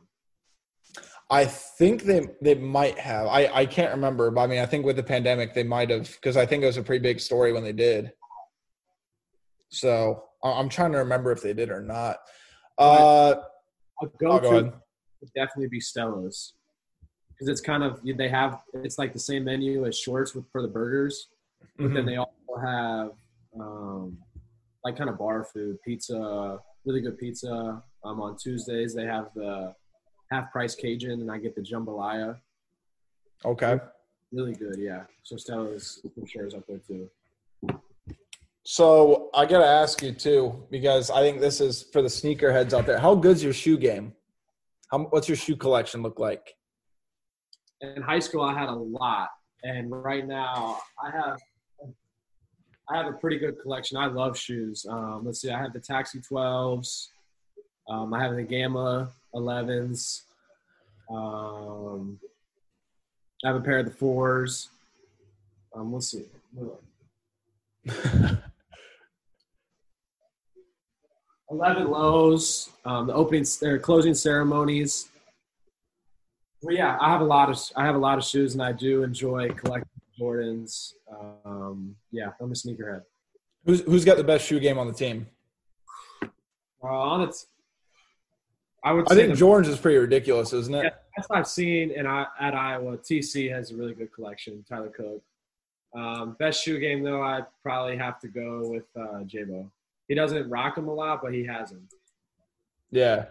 I think they they might have. I I can't remember, but I mean, I think with the pandemic they might have because I think it was a pretty big story when they did. So I'm trying to remember if they did or not. Uh, I'll go, I'll go ahead. would definitely be Stella's because it's kind of they have it's like the same menu as Shorts with for the burgers, but then Mhm. they also have um, like kind of bar food, pizza, really good pizza. Um, on Tuesdays they have the half price Cajun, and I get the jambalaya. Okay. Really good, yeah. So Stella's for sure is up there too. So I got to ask you too, because I think this is for the sneakerheads out there. How good's your shoe game? How, what's your shoe collection look like? in high school I had a lot, and right now I have I have a pretty good collection. I love shoes. Um, let's see, I have the Taxi 12s. Um, I have the Gamma 11s. Um, I have a pair of the fours. Um, let's see. Eleven lows. Um, the opening or closing ceremonies. Well, yeah, I have a lot of I have a lot of shoes, and I do enjoy collecting Jordans. Um, yeah, I'm a sneakerhead. Who's who's got the best shoe game on the team? Uh, on it, I would. I think the- Jordan's is pretty ridiculous, isn't it? Yeah, that's what I've seen in I, at Iowa. TC has a really good collection. Tyler Cook. Um, best shoe game though, I'd probably have to go with uh, J-Bo. He doesn't rock them a lot, but he has them. Yeah.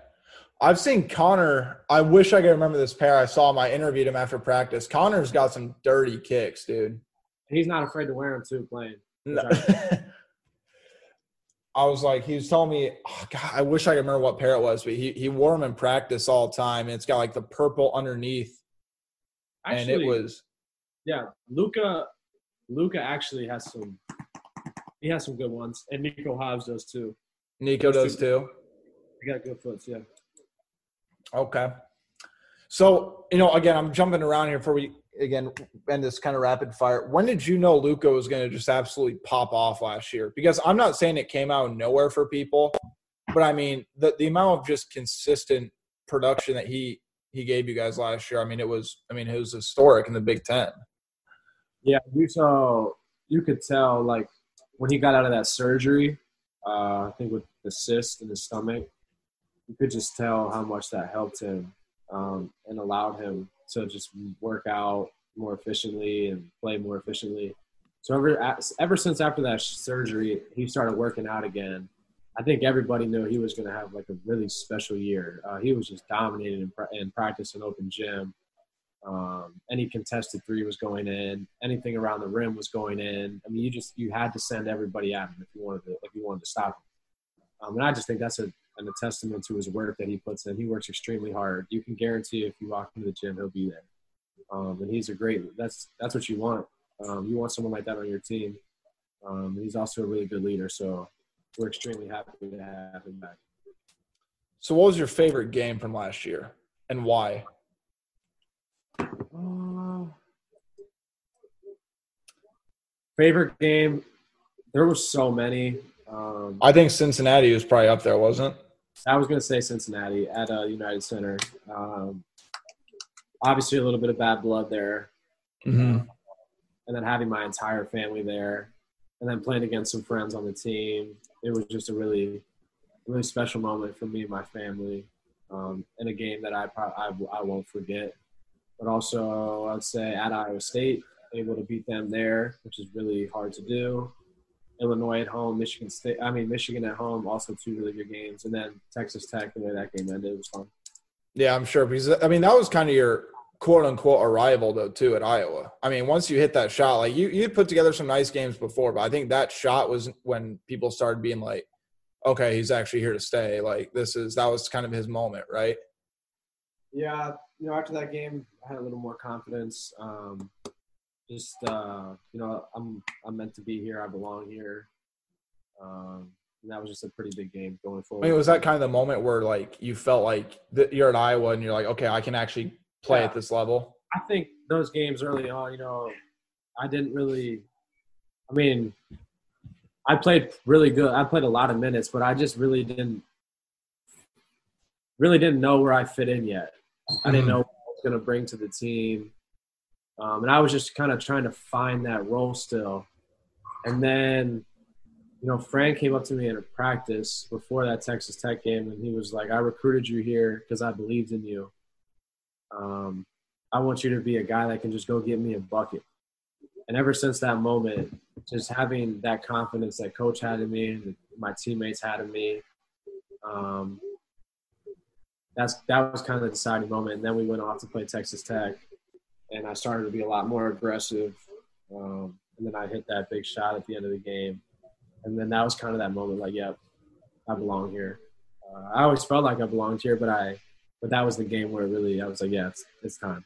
I've seen Connor. I wish I could remember this pair. I saw him. I interviewed him after practice. Connor's got some dirty kicks, dude. He's not afraid to wear them too, playing. No. I was like, he was telling me, oh, God, I wish I could remember what pair it was, but he, he wore them in practice all the time. And it's got like the purple underneath. Actually, and it was, yeah. Luka, Luka actually has some. He has some good ones, and Nico Hobbs does too. Nico does too. He got good foots, yeah. Okay. So, you know, again, I'm jumping around here before we, again, end this kind of rapid fire. When did you know Luka was going to just absolutely pop off last year? Because I'm not saying it came out of nowhere for people, but I mean, the, the amount of just consistent production that he, he gave you guys last year, I mean, it was, I mean, it was historic in the Big Ten. Yeah, you saw. You could tell, like, when he got out of that surgery, uh, I think with the cyst in his stomach, you could just tell how much that helped him um, and allowed him to just work out more efficiently and play more efficiently. So ever ever since after that surgery, he started working out again. I think everybody knew he was going to have like a really special year. Uh, he was just dominating in, in practice and open gym. Um, any contested three was going in. Anything around the rim was going in. I mean, you just you had to send everybody at him if you wanted to if you wanted to stop him. Um, and I just think that's a, an, a testament to his work that he puts in. He works extremely hard. You can guarantee if you walk into the gym, he'll be there. Um, and he's a great. That's that's what you want. Um, you want someone like that on your team. Um, he's also a really good leader. So we're extremely happy to have him back. So, what was your favorite game from last year, and why? Uh, favorite game? There were so many. Um, I think Cincinnati was probably up there, wasn't? I was going to say Cincinnati at uh, United Center. Um, obviously, a little bit of bad blood there, mm-hmm. and then having my entire family there, and then playing against some friends on the team. It was just a really, really special moment for me and my family, um, in a game that I, I I won't forget. But also, I'd say at Iowa State, able to beat them there, which is really hard to do. Illinois at home, Michigan State. I mean, Michigan at home, also two really good games, and then Texas Tech. The way that game ended was fun. Yeah, I'm sure because I mean that was kind of your quote unquote arrival though too at Iowa. I mean, once you hit that shot, like you you put together some nice games before, but I think that shot was when people started being like, okay, he's actually here to stay. Like this is that was kind of his moment, right? Yeah, you know, after that game, I had a little more confidence. Um, just uh, you know, I'm I'm meant to be here. I belong here. Um, and that was just a pretty big game going forward. I mean, was that kind of the moment where like you felt like that you're at Iowa and you're like, okay, I can actually play yeah. at this level? I think those games early on, you know, I didn't really. I mean, I played really good. I played a lot of minutes, but I just really didn't really didn't know where I fit in yet. I didn't mm-hmm. know what I was going to bring to the team. Um, and I was just kind of trying to find that role still. And then, you know, Fran came up to me in a practice before that Texas Tech game, and he was like, I recruited you here because I believed in you. Um, I want you to be a guy that can just go get me a bucket. And ever since that moment, just having that confidence that coach had in me, that my teammates had in me, um, that's that was kind of the deciding moment. And then we went off to play Texas Tech, and I started to be a lot more aggressive. Um, and then I hit that big shot at the end of the game, and then that was kind of that moment, like, yep, I belong here. Uh, I always felt like I belonged here, but I, but that was the game where really I was like, yeah, it's, it's time.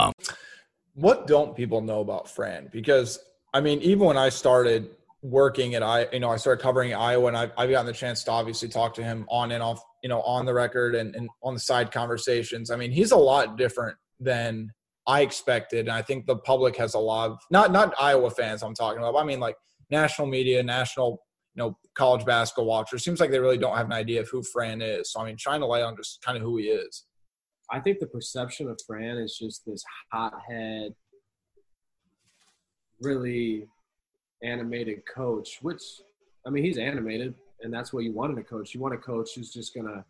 Um, what don't people know about Fran? Because I mean, even when I started working at I, you know, I started covering Iowa, and I've, I've gotten the chance to obviously talk to him on and off, you know, on the record and, and on the side conversations. I mean, he's a lot different than I expected, and I think the public has a lot of not not Iowa fans. I'm talking about. I mean, like national media, national you know college basketball watchers. Seems like they really don't have an idea of who Fran is. So I mean, trying to lay on just kind of who he is. I think the perception of Fran is just this hothead, really animated coach, which I mean he's animated and that's what you want in a coach. You want a coach who's just gonna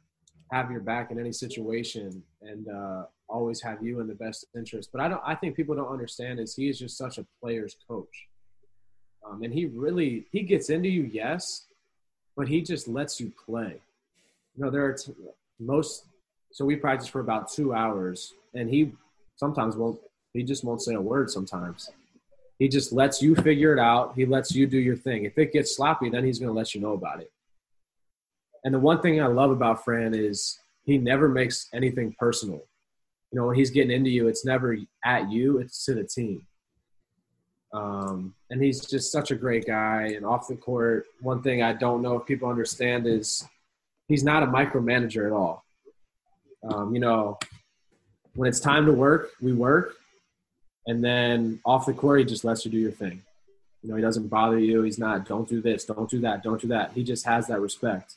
have your back in any situation and uh, always have you in the best interest. But I don't. I think people don't understand is he is just such a player's coach, um, and he really he gets into you, yes, but he just lets you play. You know, there are t- most so we practice for about two hours, and he sometimes won't. He just won't say a word. Sometimes he just lets you figure it out. He lets you do your thing. If it gets sloppy, then he's going to let you know about it. And the one thing I love about Fran is he never makes anything personal. You know, when he's getting into you, it's never at you; it's to the team. Um, and he's just such a great guy. And off the court, one thing I don't know if people understand is he's not a micromanager at all. Um, you know, when it's time to work, we work, and then off the court, he just lets you do your thing. You know, he doesn't bother you. He's not, don't do this, don't do that, don't do that. He just has that respect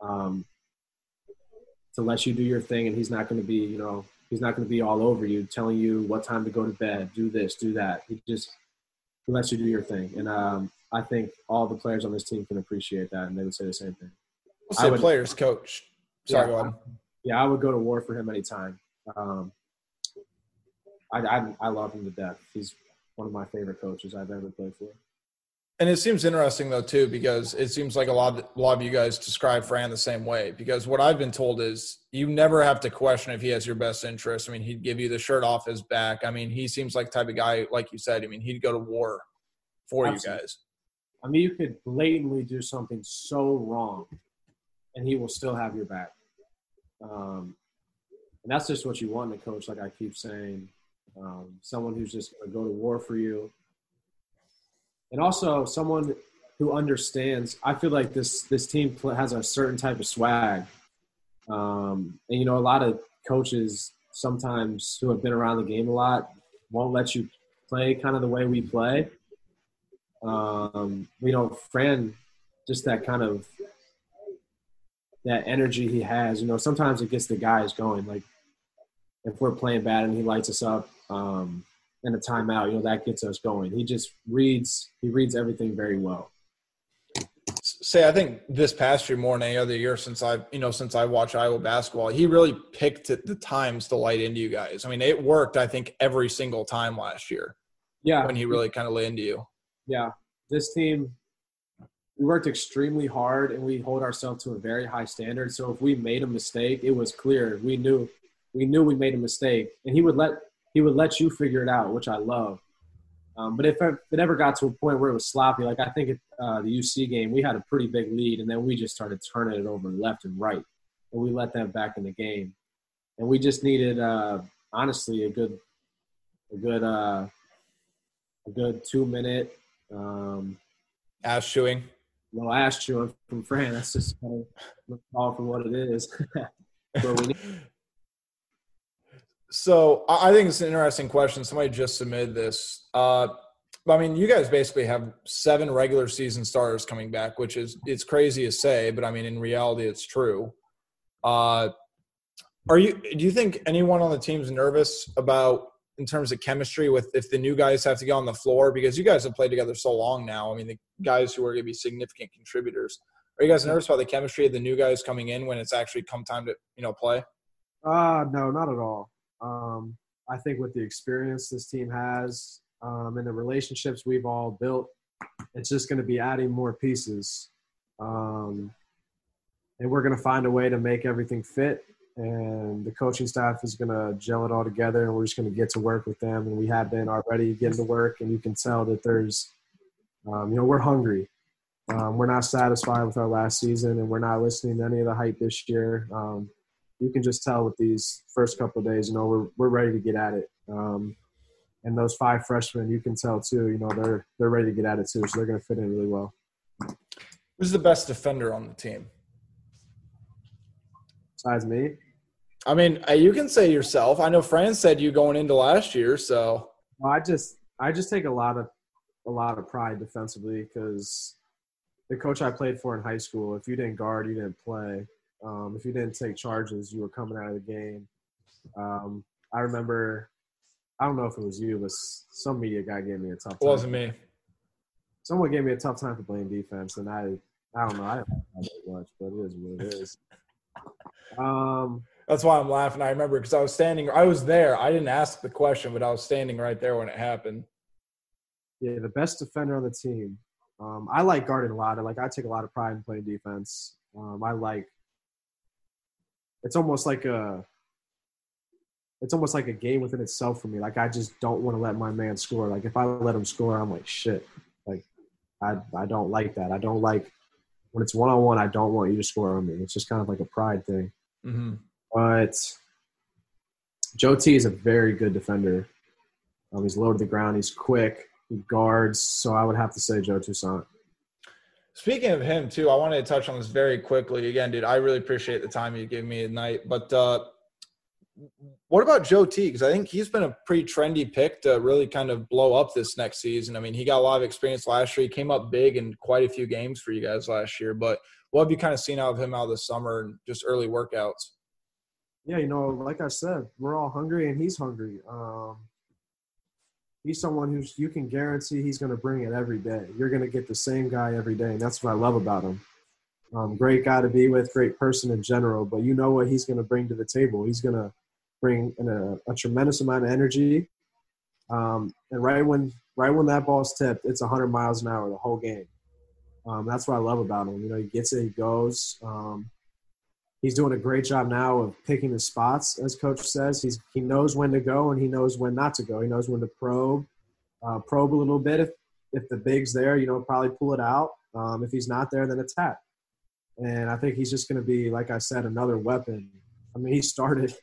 um, to let you do your thing, and he's not going to be, you know, he's not going to be all over you, telling you what time to go to bed, do this, do that. He just he lets you do your thing, and um, I think all the players on this team can appreciate that, and they would say the same thing. We'll say would, players coach. Sorry, yeah, Yeah, I would go to war for him anytime. Um, I, I, I love him to death. He's one of my favorite coaches I've ever played for. And it seems interesting though too, because it seems like a lot, of, a lot of you guys describe Fran the same way. Because what I've been told is you never have to question if he has your best interest. I mean, he'd give you the shirt off his back. I mean, he seems like type of guy, like you said. I mean, he'd go to war for Absolutely. you guys. I mean, you could blatantly do something so wrong, and he will still have your back. Um, and that's just what you want in a coach. Like I keep saying, um, someone who's just going to go to war for you, and also someone who understands. I feel like this this team has a certain type of swag, um, and you know, a lot of coaches sometimes who have been around the game a lot won't let you play kind of the way we play. Um, you know, Fran, just that kind of that energy he has. You know, sometimes it gets the guys going. Like if we're playing bad and he lights us up um, in a timeout, you know, that gets us going. He just reads. He reads everything very well. Say, I think this past year more than any other year since I've you know, since I watched Iowa basketball, he really picked the times to light into you guys. I mean, it worked. I think every single time last year. Yeah, when he really kind of lay into you. Yeah, this team we worked extremely hard and we hold ourselves to a very high standard. So if we made a mistake, it was clear. We knew we knew we made a mistake, and he would let he would let you figure it out, which I love. Um, but if it ever got to a point where it was sloppy, like I think at uh, the UC game, we had a pretty big lead, and then we just started turning it over left and right, and we let them back in the game. And we just needed, uh, honestly, a good, a good, uh, a good two minute um, ass chewing ass chewing from Fran. That's just kind of all for what it is. so I think it's an interesting question. Somebody just submitted this. Uh, I mean, you guys basically have seven regular season starters coming back, which is it's crazy to say, but I mean, in reality, it's true. Uh, are you? Do you think anyone on the team's nervous about in terms of chemistry with if the new guys have to get on the floor because you guys have played together so long now. I mean, the guys who are going to be significant contributors. Are you guys nervous about the chemistry of the new guys coming in when it's actually come time to you know play? Uh no, not at all. Um, I think with the experience this team has um, and the relationships we've all built, it's just going to be adding more pieces. Um, and we're going to find a way to make everything fit and the coaching staff is going to gel it all together and we're just going to get to work with them and we have been already getting to work and you can tell that there's um, you know we're hungry. Um, we're not satisfied with our last season and we're not listening to any of the hype this year. Um, you can just tell with these first couple of days you know we're, we're ready to get at it. Um, and those five freshmen you can tell too you know they're they're ready to get at it too so they're going to fit in really well. Who's the best defender on the team? Besides me I mean, uh, you can say yourself. I know Fran said you going into last year, so. Well, I just I just take a lot of a lot of pride defensively because the coach I played for in high school, if you didn't guard, you didn't play. Um, if you didn't take charges, you were coming out of the game. Um, I remember, I don't know if it was you, but some media guy gave me a tough time. It wasn't me. Someone gave me a tough time for playing defense, and I, I don't know, I don't know much, but it is what it is. Um, that's why I'm laughing. I remember because I was standing, I was there. I didn't ask the question, but I was standing right there when it happened. Yeah, the best defender on the team. Um, I like guarding a lot. Like I take a lot of pride in playing defense. Um, I like. It's almost like a. It's almost like a game within itself for me. Like I just don't want to let my man score. Like if I let him score, I'm like shit. Like I I don't like that. I don't like when it's one on one. I don't want you to score on me. It's just kind of like a pride thing. Mm-hmm. But Joe T is a very good defender. Um, he's low to the ground. He's quick. He guards. So I would have to say Joe Toussaint. Speaking of him too, I wanted to touch on this very quickly. Again, dude, I really appreciate the time you gave me tonight. But uh, what about Joe T? Because I think he's been a pretty trendy pick to really kind of blow up this next season. I mean, he got a lot of experience last year. He came up big in quite a few games for you guys last year. But what have you kind of seen out of him out of the summer and just early workouts? Yeah, you know, like I said, we're all hungry and he's hungry. Um, he's someone who's you can guarantee he's going to bring it every day. You're going to get the same guy every day, and that's what I love about him. Um, great guy to be with, great person in general, but you know what he's going to bring to the table. He's going to bring a, a, tremendous amount of energy. Um, and right when right when that ball's tipped, it's 100 miles an hour the whole game. Um, that's what I love about him. You know, he gets it, he goes. Um, he's doing a great job now of picking his spots, as coach says. He's he knows when to go and he knows when not to go. He knows when to probe, uh, probe a little bit. If if the big's there, you know, probably pull it out. Um, if he's not there, then attack. And I think he's just going to be, like I said, another weapon. I mean, he started,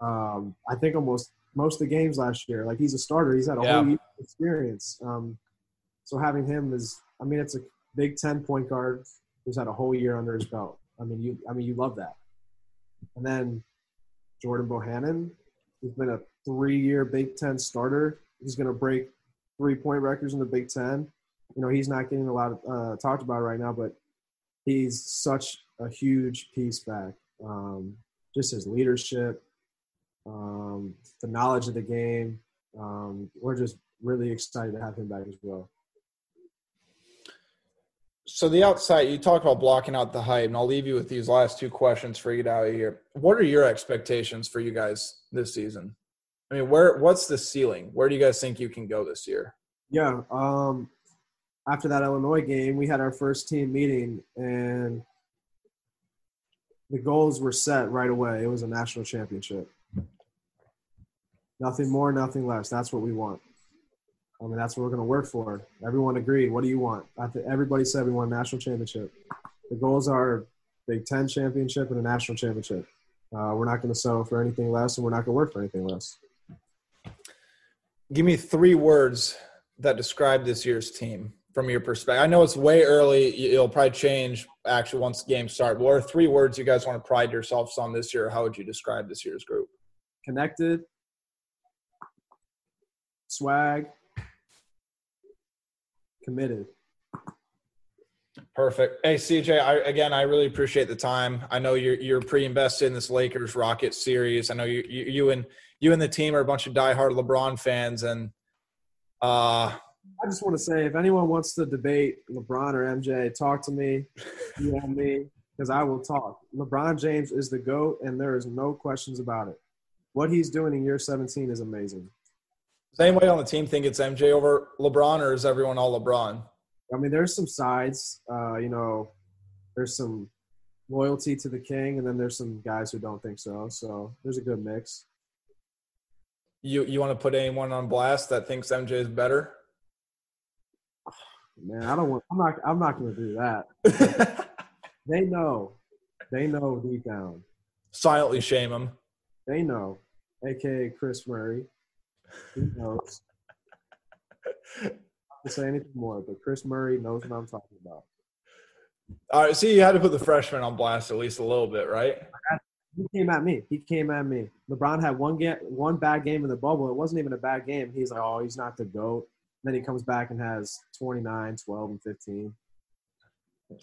um, I think almost most of the games last year. Like he's a starter. He's had a yeah. whole experience. Um, so having him is, I mean, it's a Big Ten point guard who's had a whole year under his belt. I mean, you, I mean, you love that. And then Jordan Bohannon, who's been a three-year Big Ten starter. He's going to break three-point records in the Big Ten. You know, he's not getting a lot of, uh, talked about right now, but he's such a huge piece back. Um, just his leadership, um, the knowledge of the game. Um, we're just really excited to have him back as well. So the outside, you talk about blocking out the hype, and I'll leave you with these last two questions for you get out of here. What are your expectations for you guys this season? I mean, where what's the ceiling? Where do you guys think you can go this year? Yeah, um, after that Illinois game, we had our first team meeting, and the goals were set right away. It was a national championship. Nothing more, nothing less. That's what we want. I mean, that's what we're going to work for. Everyone agreed. What do you want? I think everybody said we want a national championship. The goals are Big Ten championship and a national championship. Uh, we're not going to settle for anything less, and we're not going to work for anything less. Give me three words that describe this year's team from your perspective? I know it's way early. It'll probably change actually once the games start. What are three words you guys want to pride yourselves on this year? How would you describe this year's group? Connected, swag, committed. Perfect. Hey CJ, I, again, I really appreciate the time. I know you're you're pretty invested in this Lakers Rocket series. I know you you, you and you and the team are a bunch of diehard LeBron fans, and uh, I just want to say, if anyone wants to debate LeBron or MJ, talk to me, you DM me, because I will talk. LeBron James is the GOAT, and there is no questions about it. What he's doing in year 17 is amazing. Does anybody on the team think it's MJ over LeBron, or is everyone all LeBron? I mean, there's some sides. Uh, you know, there's some loyalty to the king, and then there's some guys who don't think so. So there's a good mix. You you want to put anyone on blast that thinks MJ is better? Man, I don't want. I'm not. I'm not going to do that. they know. They know deep down. Silently shame them. They know, aka Kris Murray. He knows. to say anything more, but Kris Murray knows what I'm talking about. All right, see, you had to put the freshman on blast at least a little bit, right? He came at me. He came at me. LeBron had one game, one bad game in the bubble. It wasn't even a bad game. He's like, oh, he's not the goat. Then he comes back and has 29, 12, and 15.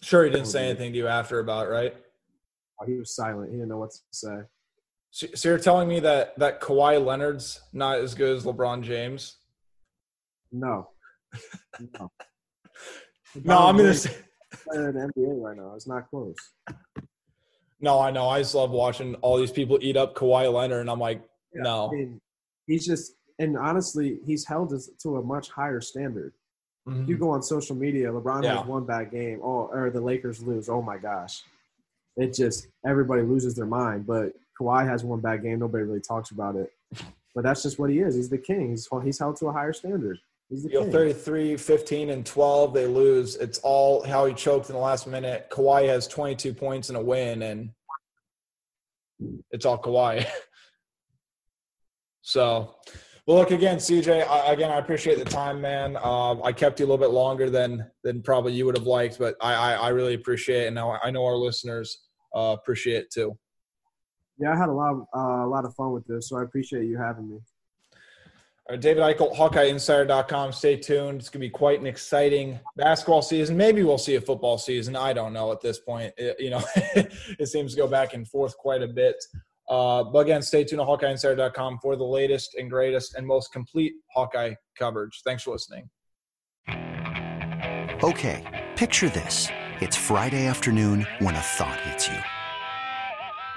Sure, he didn't oh, say anything to you after about right? Oh, he was silent. He didn't know what to say. So, so you're telling me that that Kawhi Leonard's not as good as LeBron James? No. No. no, I'm gonna say in the NBA right now. It's not close. No, I know. I just love watching all these people eat up Kawhi Leonard, and I'm like, yeah, no. I mean, he's just and honestly, he's held to a much higher standard. Mm-hmm. You go on social media, LeBron yeah. has one bad game, oh, or the Lakers lose. Oh my gosh, it just everybody loses their mind. But Kawhi has one bad game, nobody really talks about it. But that's just what he is. He's the king. He's he's held to a higher standard. He's the you know, 33, 15, and 12, they lose. It's all how he choked in the last minute. Kawhi has 22 points in a win, and it's all Kawhi. so, well, look again, CJ. I, again, I appreciate the time, man. Um, I kept you a little bit longer than than probably you would have liked, but I I, I really appreciate it, and now I know our listeners uh, appreciate it too. Yeah, I had a lot of, uh, a lot of fun with this, so I appreciate you having me. All right, David Eickholt, HawkeyeInsider.com. Stay tuned. It's going to be quite an exciting basketball season. Maybe we'll see a football season. I don't know at this point. It, you know, it seems to go back and forth quite a bit. Uh, but again, stay tuned to HawkeyeInsider.com for the latest and greatest and most complete Hawkeye coverage. Thanks for listening. Okay, picture this. It's Friday afternoon when a thought hits you.